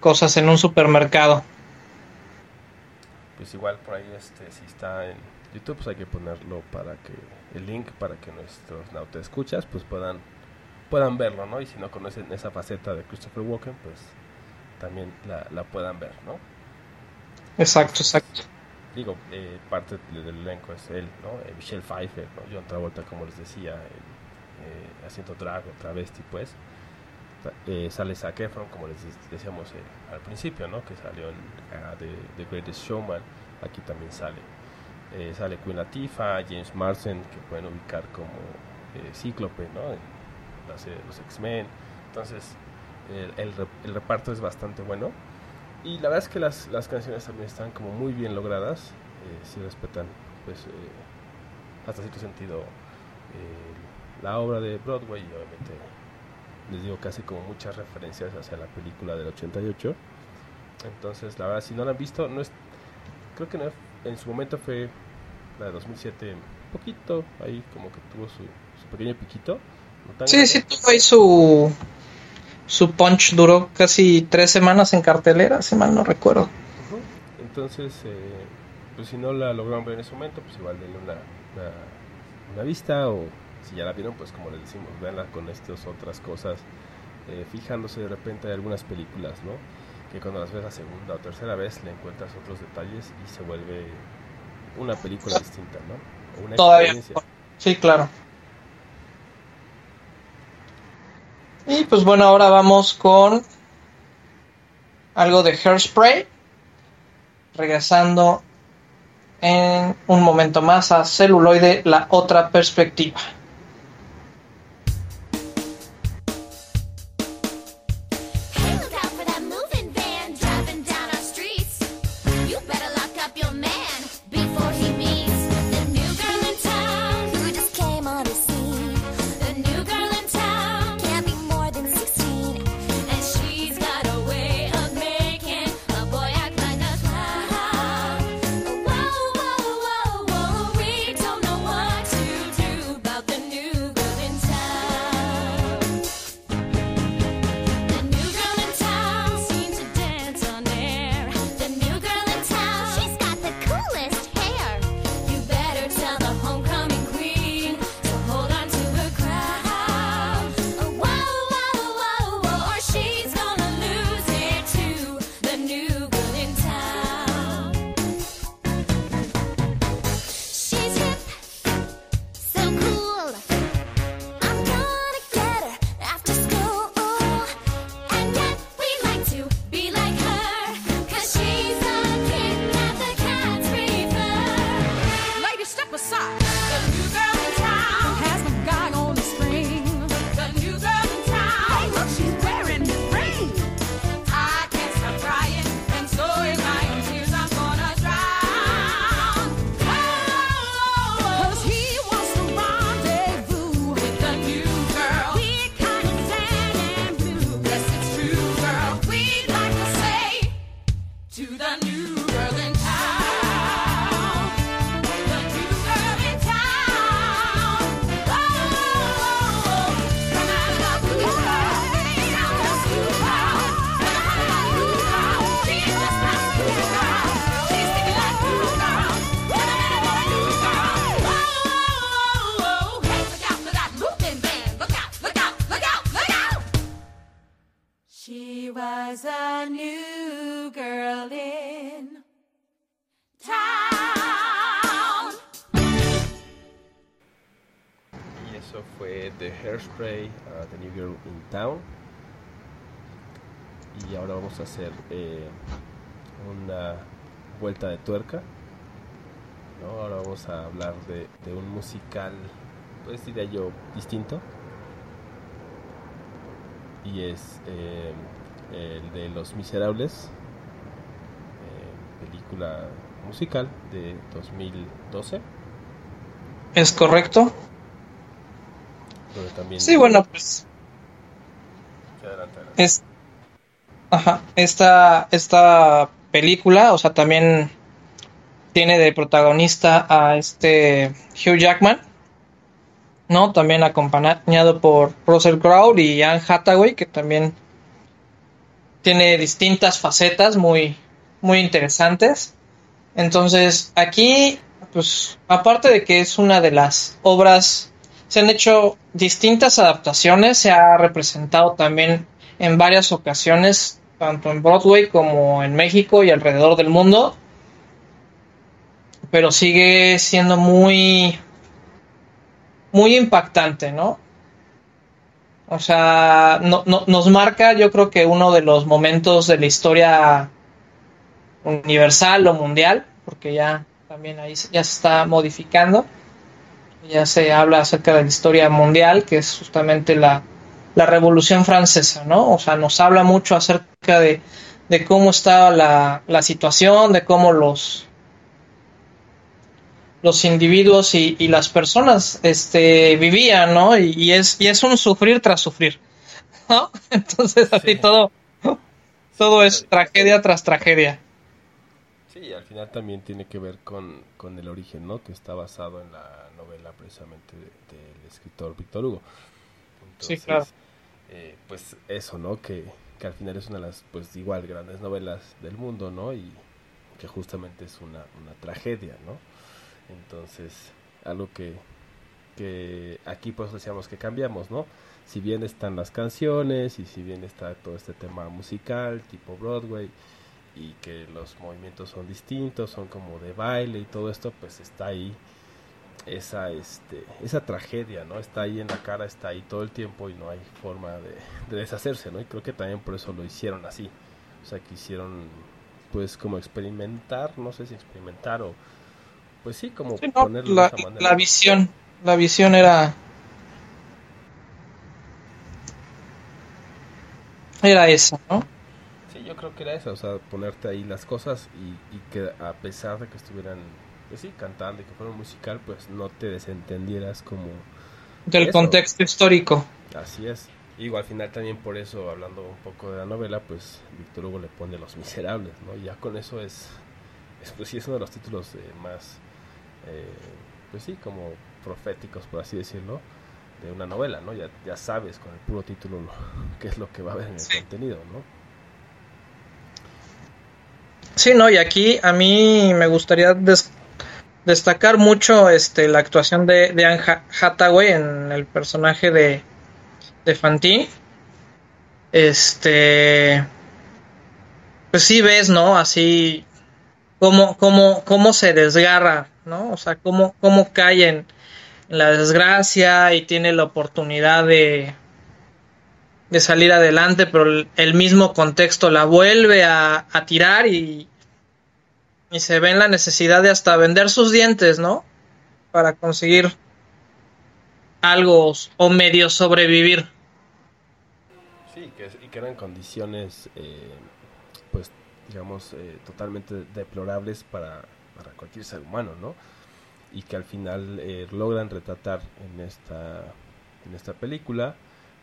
cosas en un supermercado. Pues igual por ahí, este, si está en YouTube, pues hay que ponerlo para que, el link para que nuestros nautas escuchas, pues puedan, puedan verlo, ¿no? Y si no conocen esa faceta de Christopher Walken, pues también la, la puedan ver, ¿no? Exacto, exacto. digo, eh, parte del, elenco es él, ¿no? Eh, Michelle Pfeiffer, ¿no? John Travolta, como les decía, eh, eh, haciendo drag o travesti, pues. Eh, sale Zac Efron, como les de- decíamos eh, al principio, ¿no? Que salió en ah, The, The Greatest Showman, aquí también sale. Eh, sale Queen Latifah, James Marsden, que pueden ubicar como eh, Cíclope, ¿no? En la serie de los X-Men. Entonces, el, el rep- el reparto es bastante bueno. Y la verdad es que las, las canciones también están como muy bien logradas. Eh, sí respetan, pues, eh, hasta cierto sentido, eh, la obra de Broadway y obviamente, les digo, casi como muchas referencias hacia la película del 88. Entonces, la verdad, si no la han visto, no es, creo que no, en su momento fue la de 2007, un poquito ahí, como que tuvo su, su pequeño piquito. no Sí, grande. sí, tuvo ahí su, su punch, duró casi tres semanas en cartelera, si mal no recuerdo. Entonces, eh, pues si no la lograron ver en ese momento, pues igual denle una, una, una vista o si ya la vieron, pues como les decimos, véanla con estas otras cosas, eh, fijándose de repente en algunas películas, ¿no? Que cuando las ves la segunda o tercera vez le encuentras otros detalles y se vuelve una película distinta, ¿no? Una Todavía experiencia. Sí, claro. Y pues bueno, ahora vamos con algo de Hairspray. Regresando en un momento más a Celuloide, la otra perspectiva. Hairspray, uh, The New Girl in Town. Y ahora vamos a hacer eh, una vuelta de tuerca. Ahora vamos a hablar de, de un musical, pues diría yo, distinto. Y es eh, el de Los Miserables, eh, película musical de 2012. ¿Es correcto? También Sí, bueno, pues Sí, adelante, adelante. es ajá, esta esta película, o sea, también tiene de protagonista a este Hugh Jackman, ¿no? También acompañado por Russell Crowe y Anne Hathaway, que también tiene distintas facetas muy muy interesantes. Entonces, aquí pues aparte de que es una de las obras se han hecho distintas adaptaciones, se ha representado también en varias ocasiones, tanto en Broadway como en México y alrededor del mundo. Pero sigue siendo muy muy impactante, ¿no? O sea, no- no- nos marca yo creo que uno de los momentos de la historia universal o mundial, porque ya también ahí ya se está modificando ya se habla acerca de la historia mundial, que es justamente la, la Revolución Francesa, ¿no? O sea, nos habla mucho acerca de, de cómo estaba la, la situación, de cómo los, los individuos y, y las personas este, vivían, ¿no? Y, y es, y es un sufrir tras sufrir, ¿no? Entonces, así todo, todo es tragedia tras tragedia. Sí, al final también tiene que ver con, con el origen, ¿no? Que está basado en la novela precisamente de- del escritor Víctor Hugo. Sí, claro. eh, pues eso, ¿no? Que, que al final es una de las, pues igual, grandes novelas del mundo, ¿no? Y que justamente es una, una tragedia, ¿no? Entonces, algo que, que aquí pues decíamos que cambiamos, ¿no? Si bien están las canciones y si bien está todo este tema musical tipo Broadway y que los movimientos son distintos, son como de baile y todo esto, pues está ahí esa este esa tragedia, ¿no? Está ahí en la cara, está ahí todo el tiempo y no hay forma de, de deshacerse, ¿no? Y creo que también por eso lo hicieron así. O sea, quisieron pues como experimentar, no sé si experimentar o pues sí, como Sí, no, ponerlo la, de esa manera. la visión, la visión era era esa, ¿no? Yo creo que era eso, o sea, ponerte ahí las cosas y, y que a pesar de que estuvieran, pues sí, cantando y que fuera musical, pues no te desentendieras como... Del eso. contexto histórico. Así es. Y al final también por eso, hablando un poco de la novela, pues Víctor Hugo le pone Los Miserables, ¿no? Y ya con eso es, es pues sí, es uno de los títulos eh, más, eh, pues sí, como proféticos, por así decirlo, de una novela, ¿no? Ya, ya sabes con el puro título lo- qué es lo que va a haber en el contenido, ¿no? Sí, no, y aquí a mí me gustaría des- destacar mucho este la actuación de, de Anne Ha- Hathaway en el personaje de, de Fantine. Este. Pues sí ves, ¿no? Así. Cómo, cómo, cómo se desgarra, ¿no? O sea, cómo, cómo cae en la desgracia y tiene la oportunidad de, de salir adelante, pero el, mismo contexto la vuelve a, a tirar y, y se ve en la necesidad de hasta vender sus dientes, ¿no? Para conseguir algo o medio sobrevivir. Sí, que, y que eran condiciones, eh, pues, digamos, eh, totalmente deplorables para, para cualquier ser humano, ¿no? Y que al final eh, logran retratar en esta, en esta película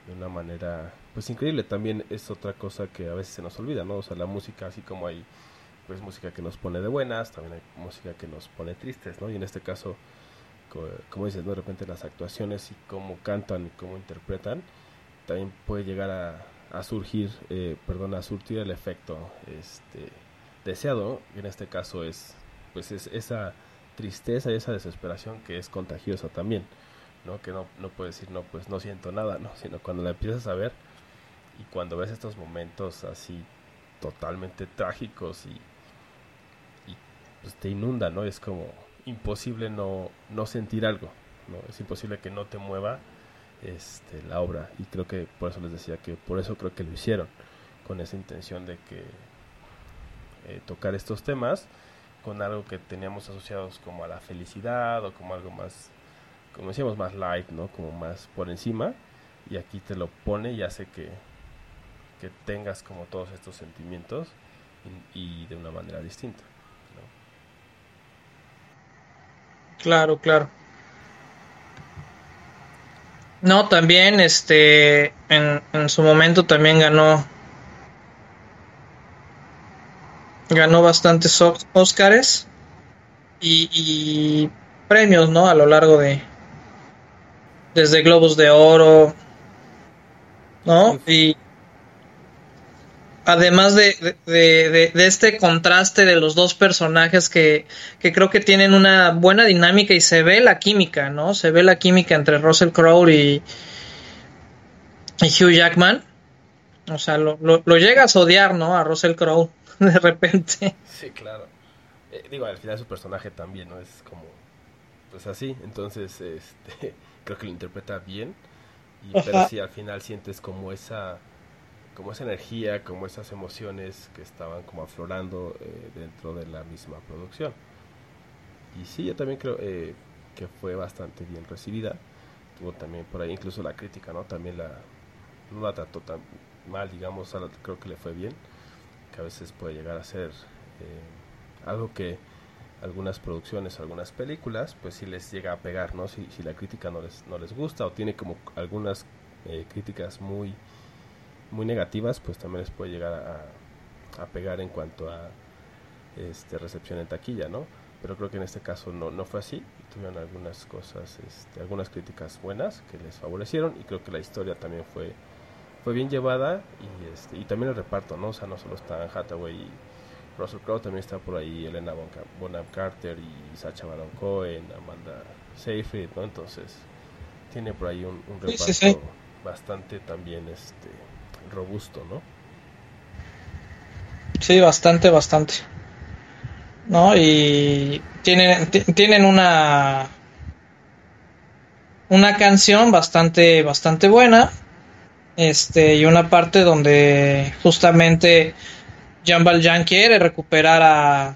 de una manera, pues, increíble. También es otra cosa que a veces se nos olvida, ¿no? O sea, la música, así como hay pues música que nos pone de buenas, también hay música que nos pone tristes, ¿no? Y en este caso, co- como dices, ¿no? de repente las actuaciones y cómo cantan y cómo interpretan, también puede llegar a, a surgir, eh, perdón, a surtir el efecto este, deseado. Y en este caso es, pues es esa tristeza y esa desesperación que es contagiosa también, ¿no? Que no, no puedes decir, no, pues no siento nada, ¿no? Sino cuando la empiezas a ver y cuando ves estos momentos así totalmente trágicos y, pues te inunda, ¿no? Es como imposible no, no sentir algo, ¿no? Es imposible que no te mueva este, la obra y creo que por eso les decía que por eso creo que lo hicieron, con esa intención de que eh, tocar estos temas con algo que teníamos asociados como a la felicidad o como algo más, como decíamos, más light, ¿no? Como más por encima y aquí te lo pone y hace que, que tengas como todos estos sentimientos y, de una manera distinta. Claro, claro. No, también, este, en, en su momento también ganó, ganó bastantes Óscares y premios, ¿no? A lo largo de, desde Globos de Oro, ¿no? Y además de, de, de- de este contraste de los dos personajes que, que creo que tienen una buena dinámica y se ve la química, ¿no? Se ve la química entre Russell Crowe y, y Hugh Jackman. O sea, lo, lo, lo llegas a odiar, ¿no? A Russell Crowe de repente. Sí, claro. Eh, digo, al final su personaje también, ¿no? Es como, pues así, entonces, este, creo que lo interpreta bien, y, pero sí, al final sientes como esa, como esa energía, como esas emociones que estaban como aflorando eh, dentro de la misma producción. Y sí, yo también creo eh, que fue bastante bien recibida. Tuvo también por ahí incluso la crítica, ¿no? También la, no la trató tan mal, digamos, a la- creo que le fue bien, que a veces puede llegar a ser eh, algo que algunas producciones, algunas películas, pues sí les llega a pegar, ¿no? Si, si la crítica no les, no les gusta o tiene como algunas eh, críticas muy, muy negativas, pues también les puede llegar a, pegar en cuanto a este, recepción en taquilla, ¿no? Pero creo que en este caso no, no fue así, tuvieron algunas cosas, este, algunas críticas buenas que les favorecieron y creo que la historia también fue, fue bien llevada y, este, y también el reparto, ¿no? O sea, no solo está Hathaway y Russell Crowe, también está por ahí Elena Bonham, Carter y Sacha Baron Cohen, Amanda Seyfried, ¿no? Entonces, tiene por ahí un, un reparto sí, sí. bastante también este robusto, ¿no? Sí, bastante, bastante. ¿No? Y tienen, ti- tienen una una canción bastante, bastante buena. Este, y una parte donde justamente Jean Valjean quiere recuperar a,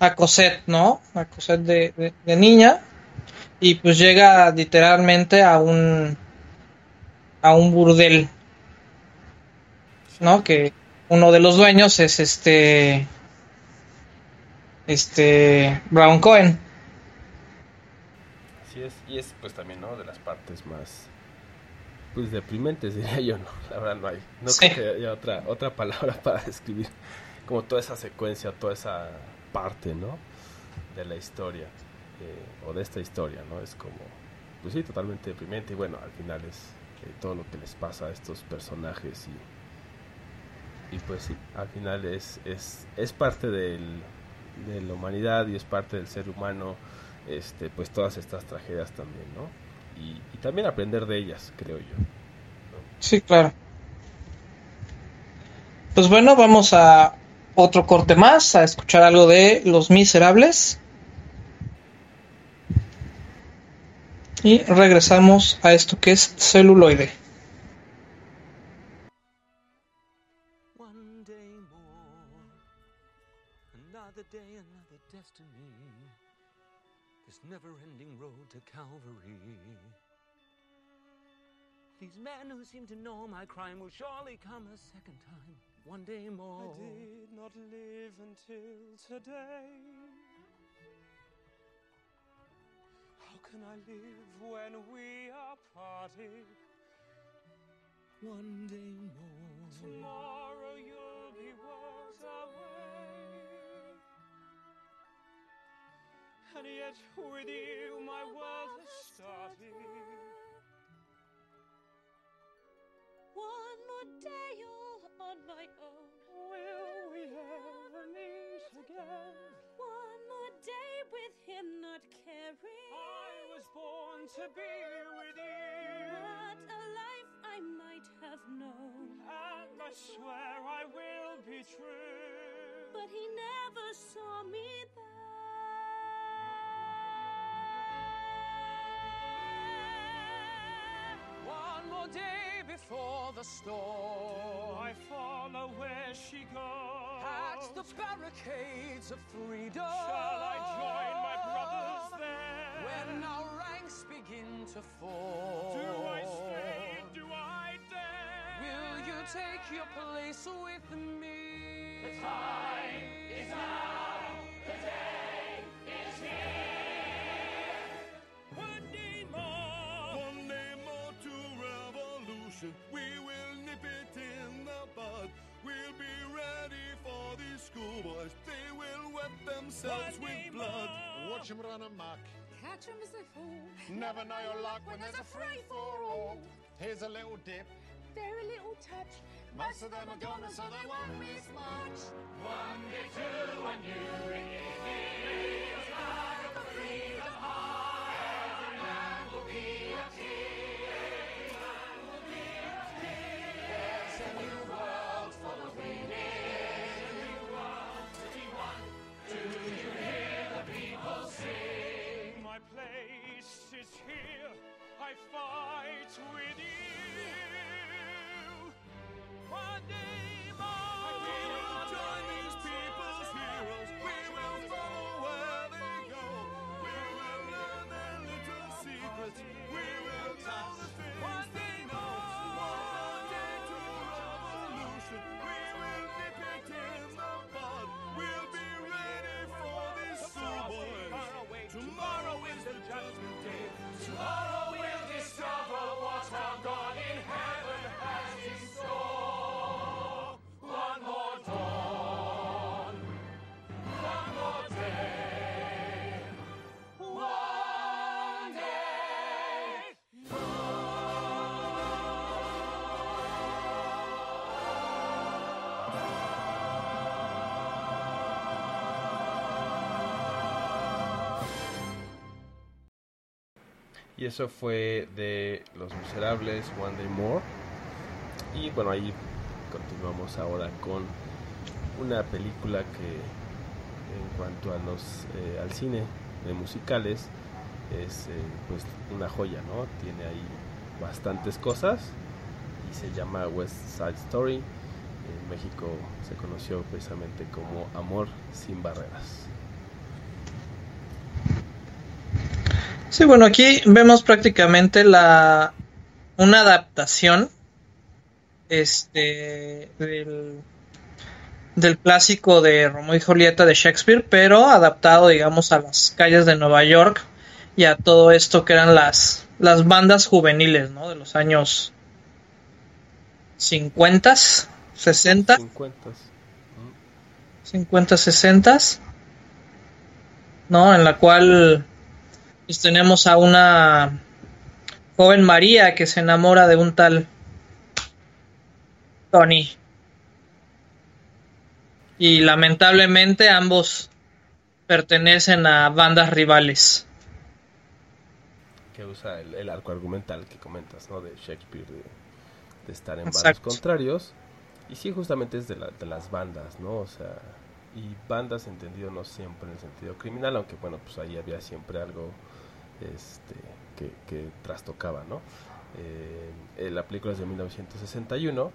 a Cosette, ¿no? A Cosette de, de- niña. Y pues llega literalmente a un a un burdel. ¿No? Que uno de los dueños es este este Brown Cohen. Así es, y es pues también, ¿no? De las partes más pues deprimentes diría yo, ¿no? La verdad no hay, no Sí. creo que haya otra, otra palabra para describir como toda esa secuencia, toda esa parte, ¿no? De la historia, eh, o de esta historia, ¿no? Es como, pues sí, totalmente deprimente, y bueno, al final es eh, todo lo que les pasa a estos personajes y, y pues sí, al final es, es, es parte del, de la humanidad y es parte del ser humano, este, pues todas estas tragedias también, ¿no? Y, y también aprender de ellas, creo yo. Sí, claro. Pues bueno, vamos a otro corte más, a escuchar algo de Los Miserables. Y regresamos a esto que es celuloide. Never ending road to Calvary. These men who seem to know my crime will surely come a second time, one day more. I did not live until today. How can I live when we are parted? One day more. Tomorrow you'll be worlds away. And yet with you my world has started. One more day all on my own. Will we ever meet again? One more day with him not caring. I was born to be with you. What a life I might have known. And I swear I will be true. But he never saw me there. One more day before the storm. I follow where she goes. At the barricades of freedom. Shall I join my brothers there? When our ranks begin to fall. Do I stay? Do I dare? Will you take your place with me? The time is now. The day is here. Revolution. We will nip it in the bud. We'll be ready for these schoolboys. They will wet themselves with blood. Watch them run amok. Catch him as they fall. Never know your luck when there's a free for all. Here's a little dip. Very little touch. Most of them are gone, so they won't miss much. One day, two, and you ring it flag of the freedom high. Every man will be a king. Fight with you. One day Eso fue de Los Miserables, One Day More. Y bueno, ahí continuamos ahora con una película que en cuanto a los eh, al cine de musicales es eh, pues una joya, ¿no? Tiene ahí bastantes cosas y se llama West Side Story. En México se conoció precisamente como Amor sin barreras. Sí, bueno, aquí vemos prácticamente la una adaptación este del, del clásico de Romeo y Julieta de Shakespeare, pero adaptado, digamos, a las calles de Nueva York y a todo esto que eran las las bandas juveniles, ¿no? De los años 50, 60, 50. 50, 60, ¿no? En la cual pues tenemos a una joven María que se enamora de un tal Tony. Y lamentablemente ambos pertenecen a bandas rivales. que usa el, el arco argumental que comentas, ¿no? De Shakespeare, de, de estar en bandos contrarios. Y sí, justamente es de, la- de las bandas, ¿no? O sea, y bandas entendido no siempre en el sentido criminal, aunque bueno, pues ahí había siempre algo este, que, que trastocaba, ¿no? Eh, eh, la película es de 1961,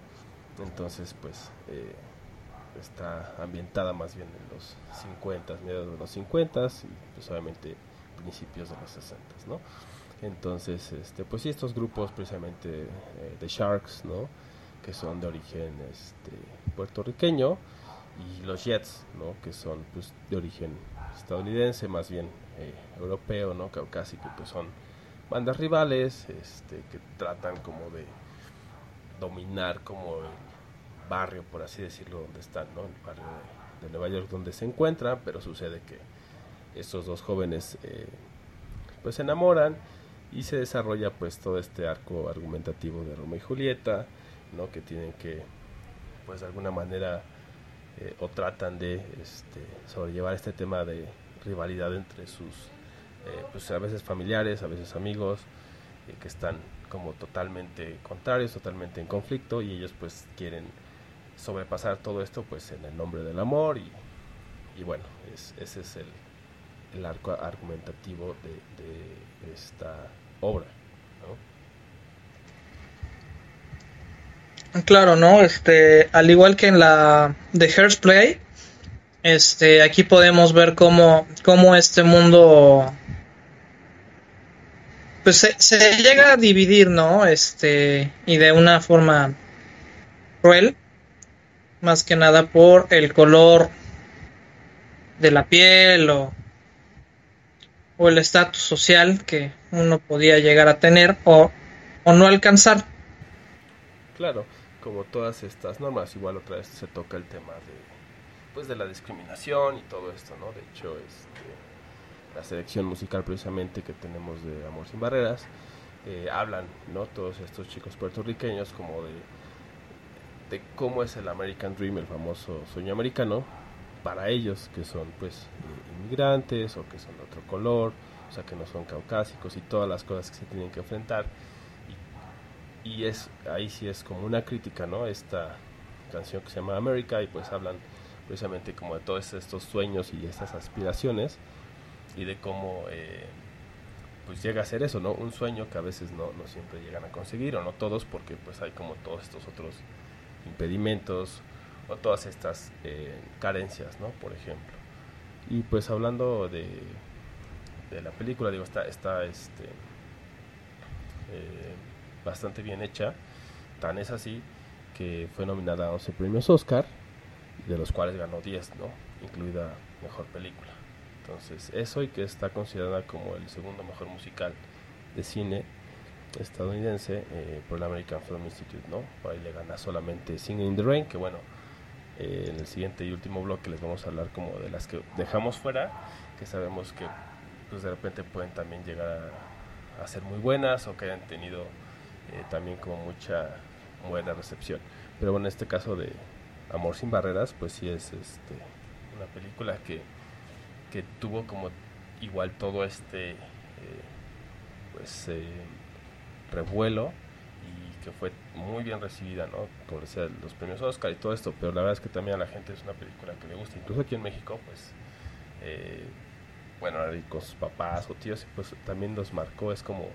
entonces pues eh, está ambientada más bien en los 50, mediados de los 50 y pues obviamente principios de los 60, ¿no? Entonces, este, pues sí, estos grupos precisamente eh, de Sharks, ¿no? Que son de origen este, puertorriqueño y los Jets, ¿no? Que son pues de origen estadounidense, más bien eh, europeo, ¿no? Caucásico, pues son bandas rivales, este, que tratan como de dominar como el barrio, por así decirlo, donde están, ¿no? El barrio de, Nueva York donde se encuentran, pero sucede que estos dos jóvenes eh, pues se enamoran y se desarrolla pues todo este arco argumentativo de Romeo y Julieta, ¿no? Que tienen que pues de alguna manera eh, o tratan de este, sobrellevar este tema de rivalidad entre sus eh, pues a veces familiares, a veces amigos, eh, que están como totalmente contrarios, totalmente en conflicto y ellos pues quieren sobrepasar todo esto pues en el nombre del amor y, y bueno, es, ese es el, el arco argumentativo de, de esta obra. ¿no? Claro, ¿no? Este, al igual que en la de Hearst Play, este, aquí podemos ver cómo, cómo este mundo pues se, llega a dividir, ¿no? Este, y de una forma cruel, más que nada por el color de la piel o, o el estatus social que uno podía llegar a tener o, o no alcanzar. Claro, como todas estas normas, igual otra vez se toca el tema de pues de la discriminación y todo esto, ¿no? De hecho, este, la selección musical precisamente que tenemos de Amor sin Barreras eh, hablan, ¿no? Todos estos chicos puertorriqueños como de de cómo es el American Dream, el famoso sueño americano, para ellos que son pues inmigrantes o que son de otro color, o sea que no son caucásicos y todas las cosas que se tienen que enfrentar. Y, es ahí sí es como una crítica, ¿no? Esta canción que se llama America y pues hablan precisamente como de todos estos sueños y estas aspiraciones y de cómo eh, pues llega a ser eso, ¿no? Un sueño que a veces no, no siempre llegan a conseguir o no todos porque pues hay como todos estos otros impedimentos o todas estas eh, carencias, ¿no? Por ejemplo. Y pues hablando de, de la película, digo, está, está este, eh, bastante bien hecha. Tan es así que fue nominada a 11 premios Oscar, de los cuales ganó 10, ¿no? Incluida Mejor Película. Entonces, eso y que está considerada como el segundo mejor musical de cine estadounidense eh, por el American Film Institute, ¿no? Por ahí le gana solamente Singing in the Rain, que bueno, eh, en el siguiente y último bloque les vamos a hablar como de las que dejamos fuera, que sabemos que pues de repente pueden también llegar a, a ser muy buenas o que hayan tenido eh, también como mucha buena recepción. Pero bueno, en este caso de Amor sin Barreras, pues sí es este, una película que, que tuvo como igual todo este pues revuelo y que fue muy bien recibida, ¿no? Decía, los premios Oscar y todo esto, pero la verdad es que también a la gente es una película que le gusta, incluso aquí en México, pues, eh, bueno, con sus papás o tíos, pues también los marcó, es como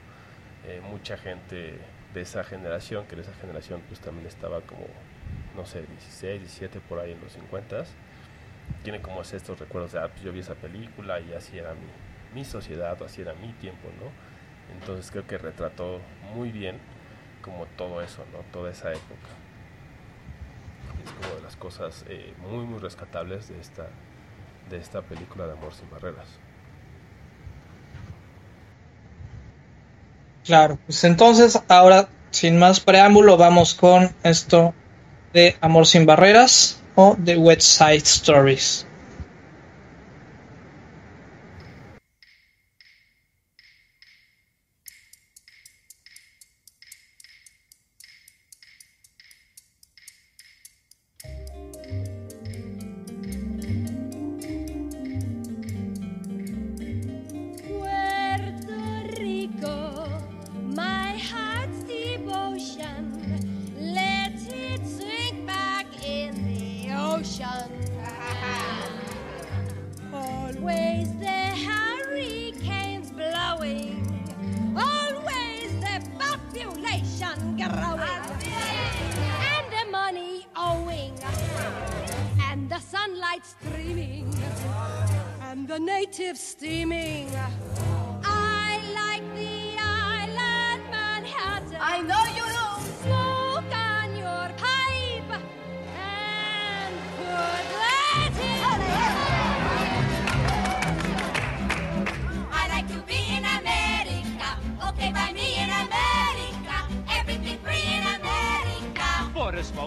eh, mucha gente de esa generación, que en esa generación pues también estaba como, no sé, 16, 17 por ahí en los 50 tiene como estos recuerdos de, ah, pues yo vi esa película y así era mi, mi sociedad, así era mi tiempo, ¿no? Entonces creo que retrató muy bien como todo eso, ¿no? Toda esa época. Es como de las cosas eh, muy, muy rescatables de esta, de esta película de Amor sin Barreras. Claro, pues entonces ahora sin más preámbulo vamos con esto de Amor sin Barreras o de West Side Stories.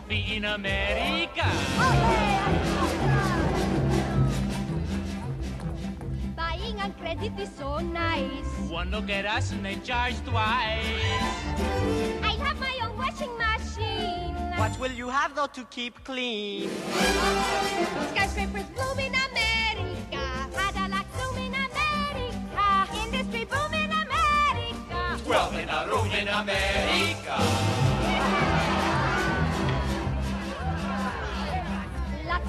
For a smoke me in America. Bye is so nice. One look at us and they charge twice. I have my own washing machine. What will you have though to keep clean? Skyscrapers bloom in America. Cadillac zoom in America. Industry boom in America. Twelve in a room in America.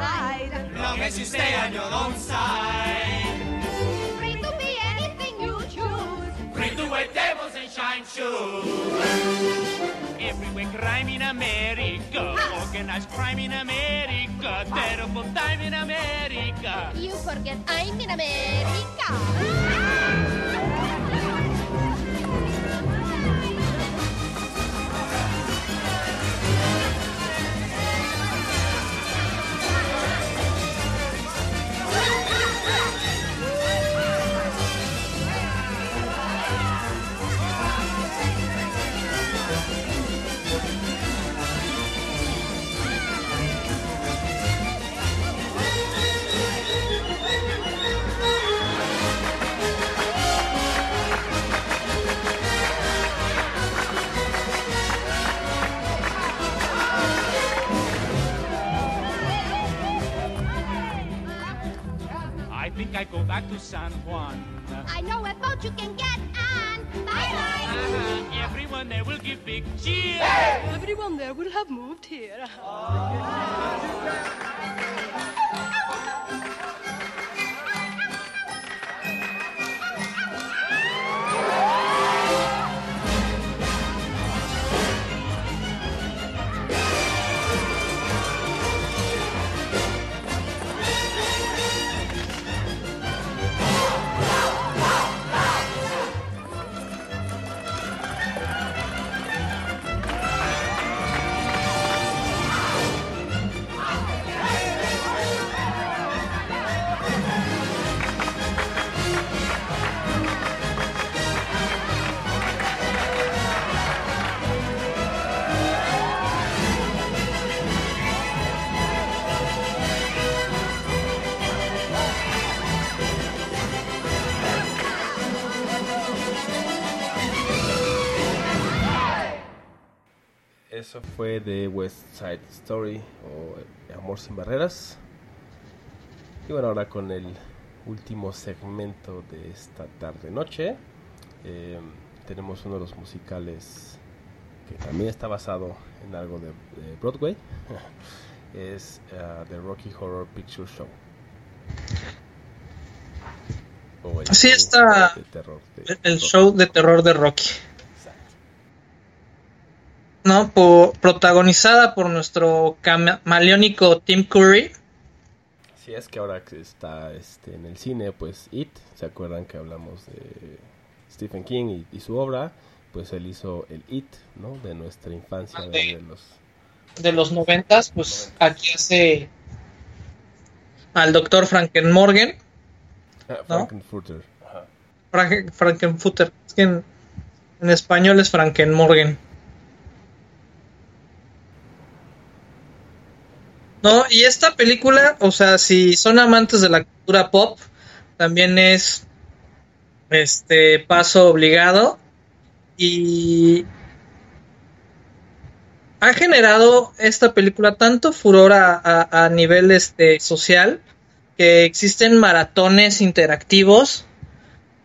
pride. Long as you stay on your own side. Free to be anything you choose. Free to wear tables and shine shoes. Everywhere crime in America, ah. organized crime in America, ah. terrible time in America. You forget I'm in America. I back to San Juan. I know a boat you can get on. Bye bye. Uh-huh. Everyone there will give big cheers. Everyone there will have moved here. Eso fue de West Side Story o Amor sin Barreras. Y bueno, ahora con el último segmento de esta tarde-noche, eh, tenemos uno de los musicales que también está basado en algo de, de Broadway. es uh, The Rocky Horror Picture Show. O el Así show está de terror de el Rocky. show de terror de Rocky. No, po- protagonizada por nuestro camaleónico Tim Curry. Así es que ahora que está este, en el cine, pues It, ¿se acuerdan que hablamos de Stephen King y, y su obra? Pues él hizo el It, ¿no? De nuestra infancia, de, de los... de los noventas, pues aquí hace al doctor Frankenmorgan, Ah, ¿No? Frankenfurter. Ajá. Franken- Frankenfutter, es que en, en español es Frankenmorgan. No, y esta película, o sea, si son amantes de la cultura pop, también es este paso obligado. Y ha generado esta película tanto furor a, nivel este, social que existen maratones interactivos,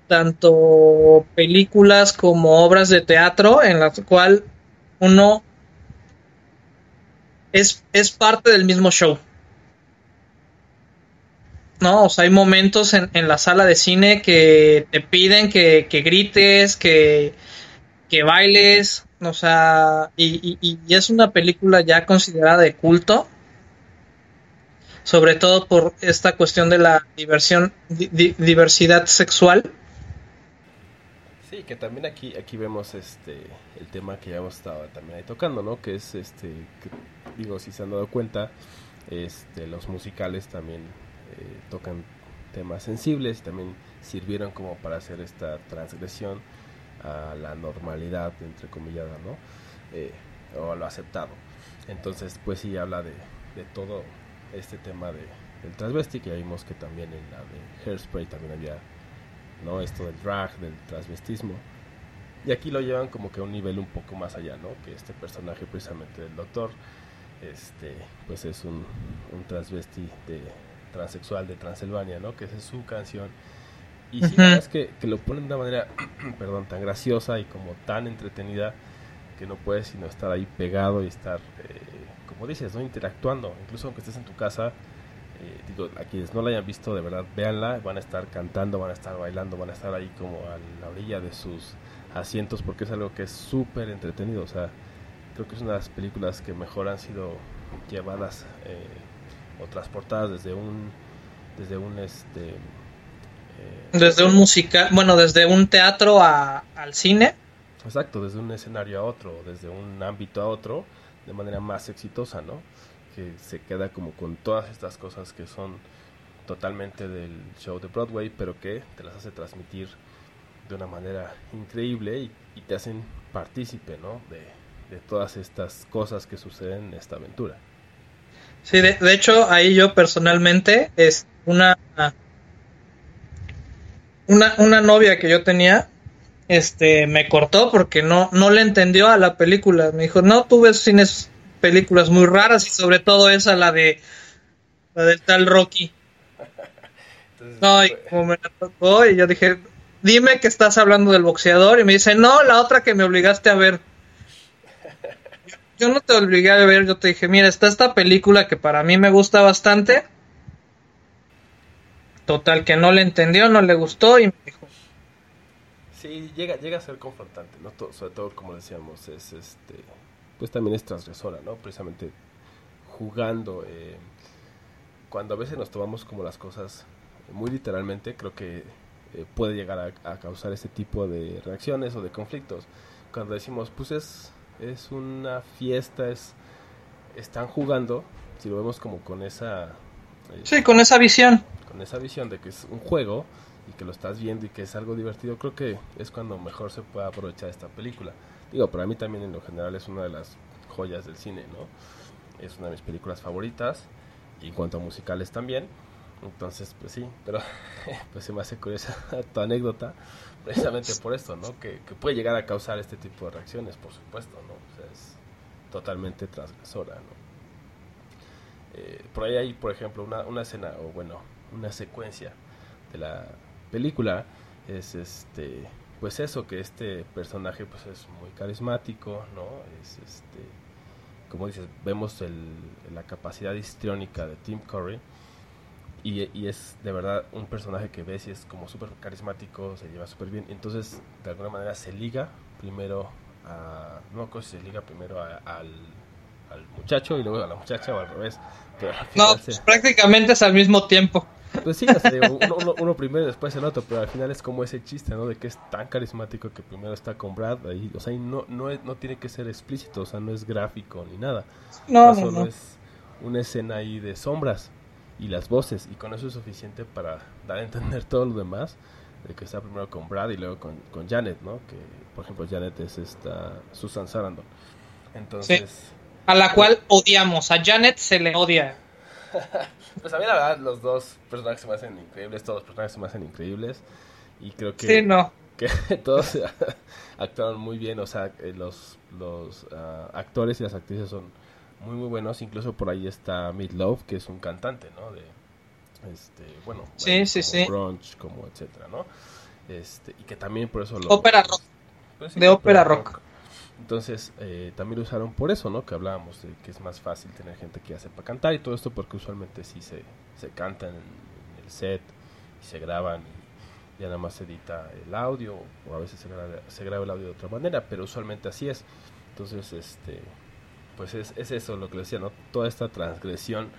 tanto películas como obras de teatro, en las cual uno es, es parte del mismo show. No, o sea, hay momentos en, en la sala de cine que te piden que, que grites, que, que bailes, o sea, y, y- es una película ya considerada de culto, sobre todo por esta cuestión de la diversión, di- di- diversidad sexual. Sí, que también aquí aquí vemos este el tema que ya hemos estado también ahí tocando, ¿no? Que es este digo, si se han dado cuenta, este los musicales también eh, tocan temas sensibles también sirvieron como para hacer esta transgresión a la normalidad entre comillas, ¿no? Eh, o a lo aceptado. Entonces, pues sí habla de, de todo este tema de, del transvesti que ya vimos que también en la de Hairspray también había ¿no? Esto del drag, del transvestismo. Y aquí lo llevan como que a un nivel un poco más allá, ¿no? Que este personaje precisamente del doctor, este, pues es un, un transvesti de transexual de Transilvania, ¿no? Que esa es su canción. Y sí, la verdad es que, que lo ponen de una manera, perdón, tan graciosa y como tan entretenida que no puedes sino estar ahí pegado y estar, eh, como dices, ¿no? Interactuando. Incluso aunque estés en tu casa, eh, digo, a quienes no la hayan visto, de verdad, véanla, van a estar cantando, van a estar bailando, van a estar ahí como a la orilla de sus asientos porque es algo que es súper entretenido, o sea, creo que es una de las películas que mejor han sido llevadas eh, o transportadas desde un, desde un, este, eh, Desde un musical, bueno, desde un teatro a- al cine. Exacto, desde un escenario a otro, desde un ámbito a otro, de manera más exitosa, ¿no? Que se queda como con todas estas cosas que son totalmente del show de Broadway, pero que te las hace transmitir de una manera increíble y, y te hacen partícipe, ¿no? De, de todas estas cosas que suceden en esta aventura. Sí, de, de hecho, ahí yo personalmente es una una una novia que yo tenía este me cortó porque no no le entendió a la película. Me dijo, "No, tú ves cines películas muy raras y sobre todo esa la de la del tal Rocky." No, y como me la tocó y yo dije, "Dime que estás hablando del boxeador." Y me dice, "No, la otra que me obligaste a ver." Yo no te obligué a ver, yo te dije, mira, está esta película que para mí me gusta bastante. Total, que no le entendió, no le gustó y me dijo, Sí, llega, llega a ser confrontante, ¿no? To- sobre todo, como decíamos, es este, pues también es transgresora, ¿no? Precisamente jugando, eh, cuando a veces nos tomamos como las cosas muy literalmente, creo que eh, puede llegar a, a causar este tipo de reacciones o de conflictos. Cuando decimos, pues es, es una fiesta, es, están jugando, si lo vemos como con esa... eh, sí, con esa visión. con esa visión de que es un juego y que lo estás viendo y que es algo divertido, creo que es cuando mejor se puede aprovechar esta película. Digo, para mí también en lo general es una de las joyas del cine, ¿no? Es una de mis películas favoritas y en cuanto a musicales también. Entonces, pues sí, pero pues se me hace curiosa tu anécdota precisamente por esto, ¿no? Que, puede llegar a causar este tipo de reacciones, por supuesto, ¿no? Es totalmente transgresora, ¿no? Eh, por ahí hay, por ejemplo, una, una escena, o bueno, una secuencia de la película, es este, pues eso, que este personaje pues es muy carismático, ¿no? Es este, como dices, vemos el, la capacidad histriónica de Tim Curry, y, y es de verdad un personaje que ves y es como súper carismático, se lleva súper bien, entonces de alguna manera se liga primero a, no se liga primero a- al, al muchacho y luego a la muchacha o al revés. Pero al No, pues se- prácticamente es al mismo tiempo. pues sí, uno, uno- uno primero y después el otro, pero al final es como ese chiste, ¿no? De que es tan carismático que primero está con Brad ahí, o sea, y no, no, es- no tiene que ser explícito, o sea, no es gráfico ni nada. No, O sea, no, solo no. es una escena ahí de sombras y las voces, y con eso es suficiente para dar a entender todo lo demás, de que está primero con Brad y luego con, con Janet, ¿no? Que, por ejemplo, Janet es esta Susan Sarandon. Entonces... A la cual odiamos. A Janet se le odia. Pues a mí la verdad los dos personajes se me hacen increíbles, todos los personajes se me hacen increíbles y creo que Sí, no. que todos actuaron muy bien, o sea, eh, los, los ah, actores y las actrices son muy muy buenos, incluso por ahí está Meat Love, que es un cantante, ¿no? De, este, bueno, Sí, sí, como sí. como etcétera, ¿no? Este, y que también por eso lo... Ópera rock. Pues sí, De ópera rock. Entonces, eh, también lo usaron por eso, ¿no? Que hablábamos de que es más fácil tener gente que ya sepa cantar y todo esto porque usualmente sí se, se cantan en, en el set y se graban y ya nada más se edita el audio o a veces se graba, se graba el audio de otra manera, pero usualmente así es. Entonces, este, pues es, es eso lo que le decía, ¿no? Toda esta transgresión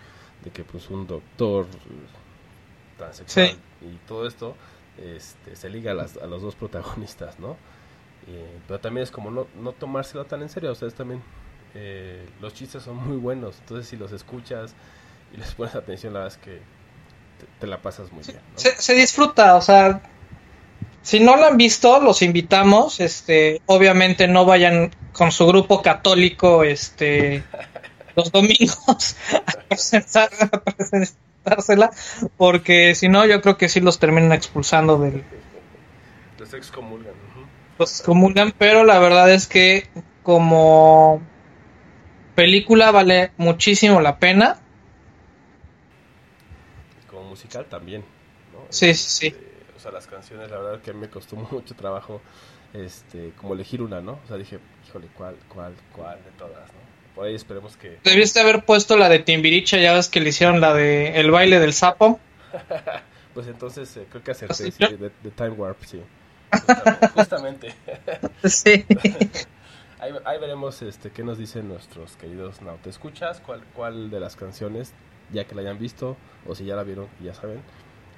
de que pues un doctor eh, transexual Sí. y todo esto este, se liga a, las- a los dos protagonistas, ¿no? Eh, pero también es como no, no tomárselo tan en serio, o sea, es también eh, los chistes son muy buenos, entonces si los escuchas y les pones atención, la verdad es que te, te la pasas muy bien. ¿no? Se, se disfruta, o sea, si no lo han visto, los invitamos, este, obviamente no vayan con su grupo católico, este, los domingos a, presentar- a presentársela, porque si no, yo creo que sí los terminan expulsando del, Los excomulgan. los comulgan, pero la verdad es que como película vale muchísimo la pena. Como musical también, ¿no? Sí, sí, sí. Este, o sea, las canciones, la verdad que me costó mucho trabajo, este, como elegir una, ¿no? O sea, dije, híjole, ¿cuál, cuál, cuál de todas, no? Por ahí esperemos que... Debiste haber puesto la de Timbiriche, ya ves que le hicieron la de El baile del sapo. pues entonces eh, creo que acerté, ¿Sí? sí, de, de Time Warp, sí. Justamente. justamente. Sí. ahí, ahí veremos este, qué nos dicen nuestros queridos Now. ¿Te escuchas? ¿Cuál, ¿Cuál de las canciones, ya que la hayan visto, o si ya la vieron, ya saben,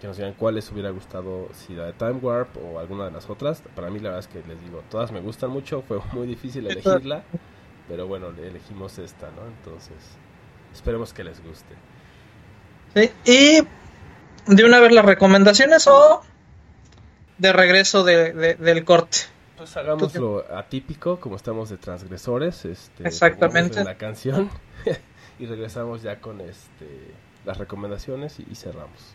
que nos digan cuál les hubiera gustado, si la de Time Warp o alguna de las otras? Para mí la verdad es que les digo, todas me gustan mucho, fue muy difícil elegirla, pero bueno, elegimos esta, ¿no? Entonces, esperemos que les guste. Sí, Y de una vez las recomendaciones o de regreso de- de- del corte. Pues hagámoslo atípico, como estamos de transgresores, este, Exactamente. la canción y regresamos ya con este las recomendaciones y, y cerramos.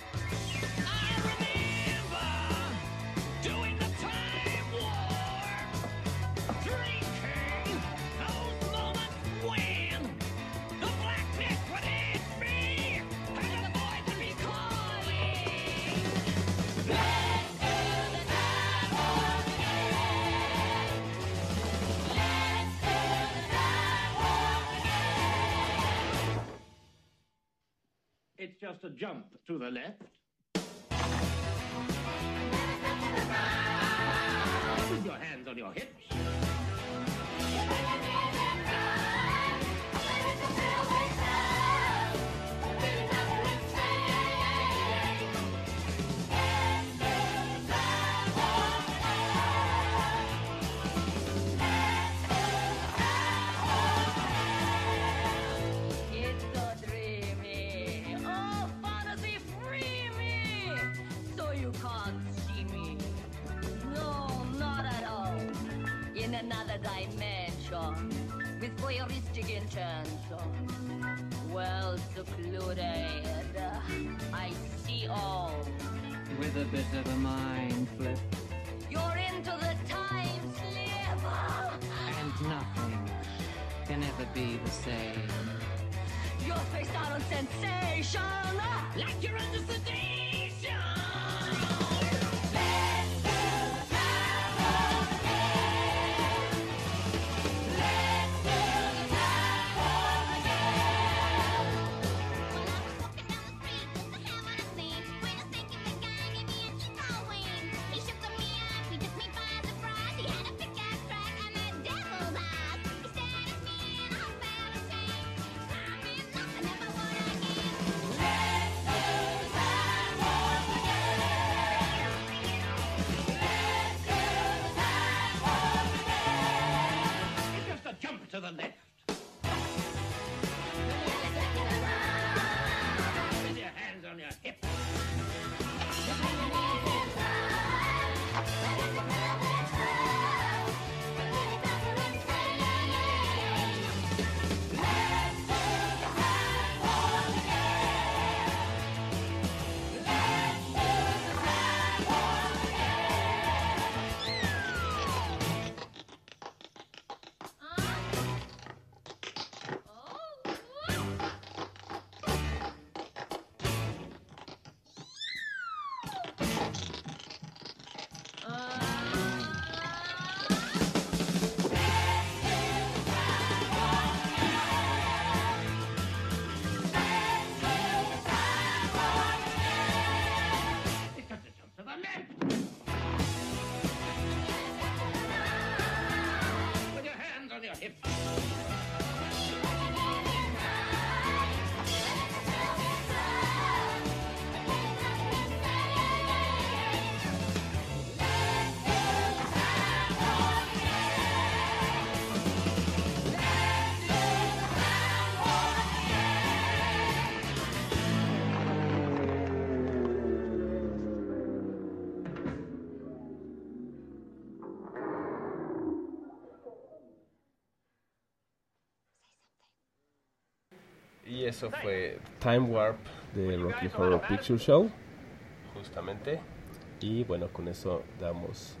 Just a jump to the left. With your hands on your hips. Another dimension. With voyeuristic intention. Well secluded. I see all. With a bit of a mind flip. You're into the time slip. And nothing can ever be the same. You're faced out on sensation. Like you're under sedation. Eso fue Time Warp de Rocky Horror Picture Show, justamente. Y bueno, con eso damos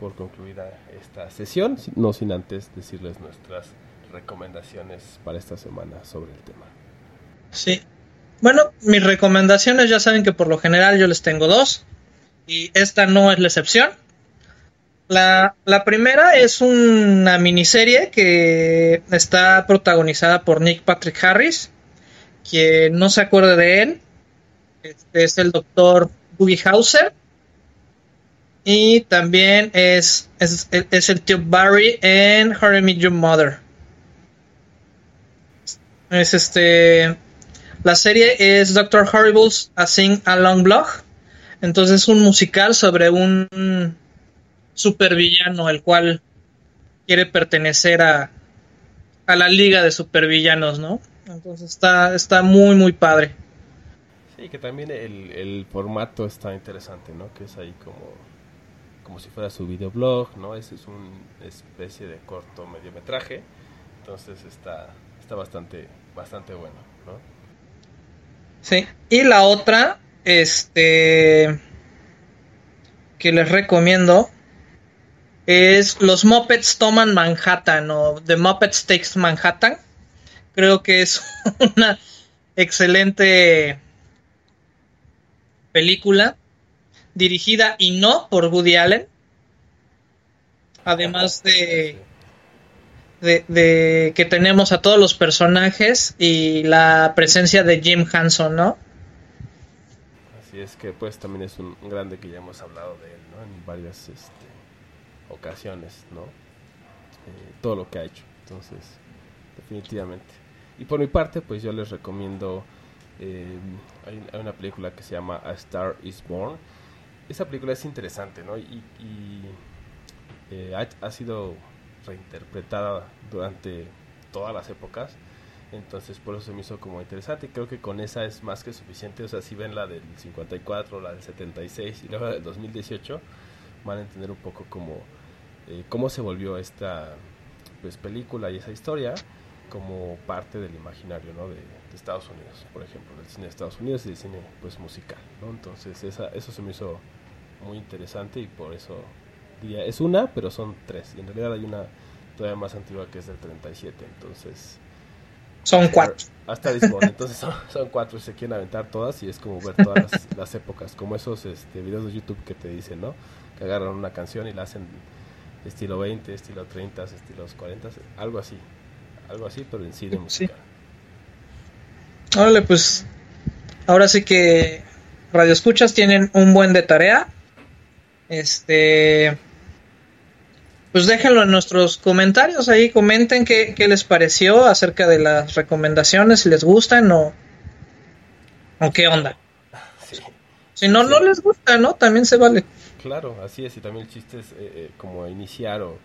por concluida esta sesión, si- no sin antes decirles nuestras recomendaciones para esta semana sobre el tema. Sí. Bueno, mis recomendaciones ya saben que por lo general yo les tengo dos. Y esta no es la excepción. La, la primera es una miniserie que está protagonizada por Nick Patrick Harris. Quien no se acuerde de él, este es el doctor Boogie Hauser. Y también es, es, es el tío Barry en How I Met Your Mother. Es este. La serie es Doctor Horrible's A Sing Along Blog. Entonces es un musical sobre un supervillano, el cual quiere pertenecer a, a la liga de supervillanos, ¿no? Entonces está, está muy, muy padre. Sí, que también el, el formato está interesante, ¿no? Que es ahí como, como si fuera su videoblog, ¿no? Ese es una especie de corto mediometraje. Entonces está, está bastante, bastante bueno, ¿no? Sí. Y la otra, este. que les recomiendo es Los Muppets Toman Manhattan o The Muppets Takes Manhattan. Creo que es una excelente película dirigida y no por Woody Allen. Además de, de, que tenemos a todos los personajes y la presencia de Jim Henson, ¿no? Así es que pues también es un grande que ya hemos hablado de él, ¿no? En varias este, ocasiones, ¿no? Eh, todo lo que ha hecho. Entonces, definitivamente. Y por mi parte, pues yo les recomiendo, eh, hay, una película que se llama A Star is Born. Esa película es interesante, ¿no? Y, eh, ha, ha sido reinterpretada durante todas las épocas. Entonces por eso se me hizo como interesante. Creo que con esa es más que suficiente. O sea, si ven la del 54, la del 76 y luego la del 2018, van a entender un poco cómo, eh, cómo se volvió esta pues, película y esa historia como parte del imaginario ¿no? de, de Estados Unidos, por ejemplo, del cine de Estados Unidos y del cine pues musical. ¿no? Entonces esa, eso se me hizo muy interesante y por eso diría, es una, pero son tres. Y en realidad hay una todavía más antigua que es del 37. Entonces... Son cuatro. Hasta Lisbon, entonces son, son cuatro y se quieren aventar todas y es como ver todas las, las épocas, como esos este, videos de YouTube que te dicen, ¿no? Que agarran una canción y la hacen estilo 20, estilo 30, estilo 40, algo así, algo así, pero en cine musical. Órale, pues ahora sí que Radio Escuchas tienen un buen de tarea. Este. Pues déjenlo en nuestros comentarios ahí, comenten qué, qué les pareció acerca de las recomendaciones, si les gustan o, o qué onda. Si no, no les gusta, ¿no? También se vale. Claro, así es, y también el chiste es eh, eh, como iniciar o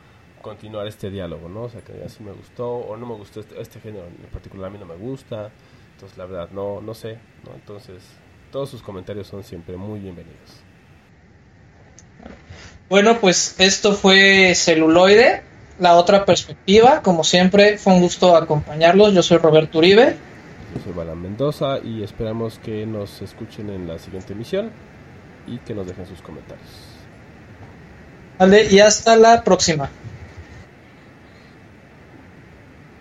continuar este diálogo, ¿no? O sea, que así me gustó o no me gustó este, este género en particular, a mí no me gusta, entonces la verdad no, no sé, ¿no? Entonces todos sus comentarios son siempre muy bienvenidos. Bueno, pues esto fue Celuloide, la otra perspectiva. Como siempre, fue un gusto acompañarlos. Yo soy Roberto Uribe. Yo soy Balan Mendoza y esperamos que nos escuchen en la siguiente emisión y que nos dejen sus comentarios. Vale, y hasta la próxima.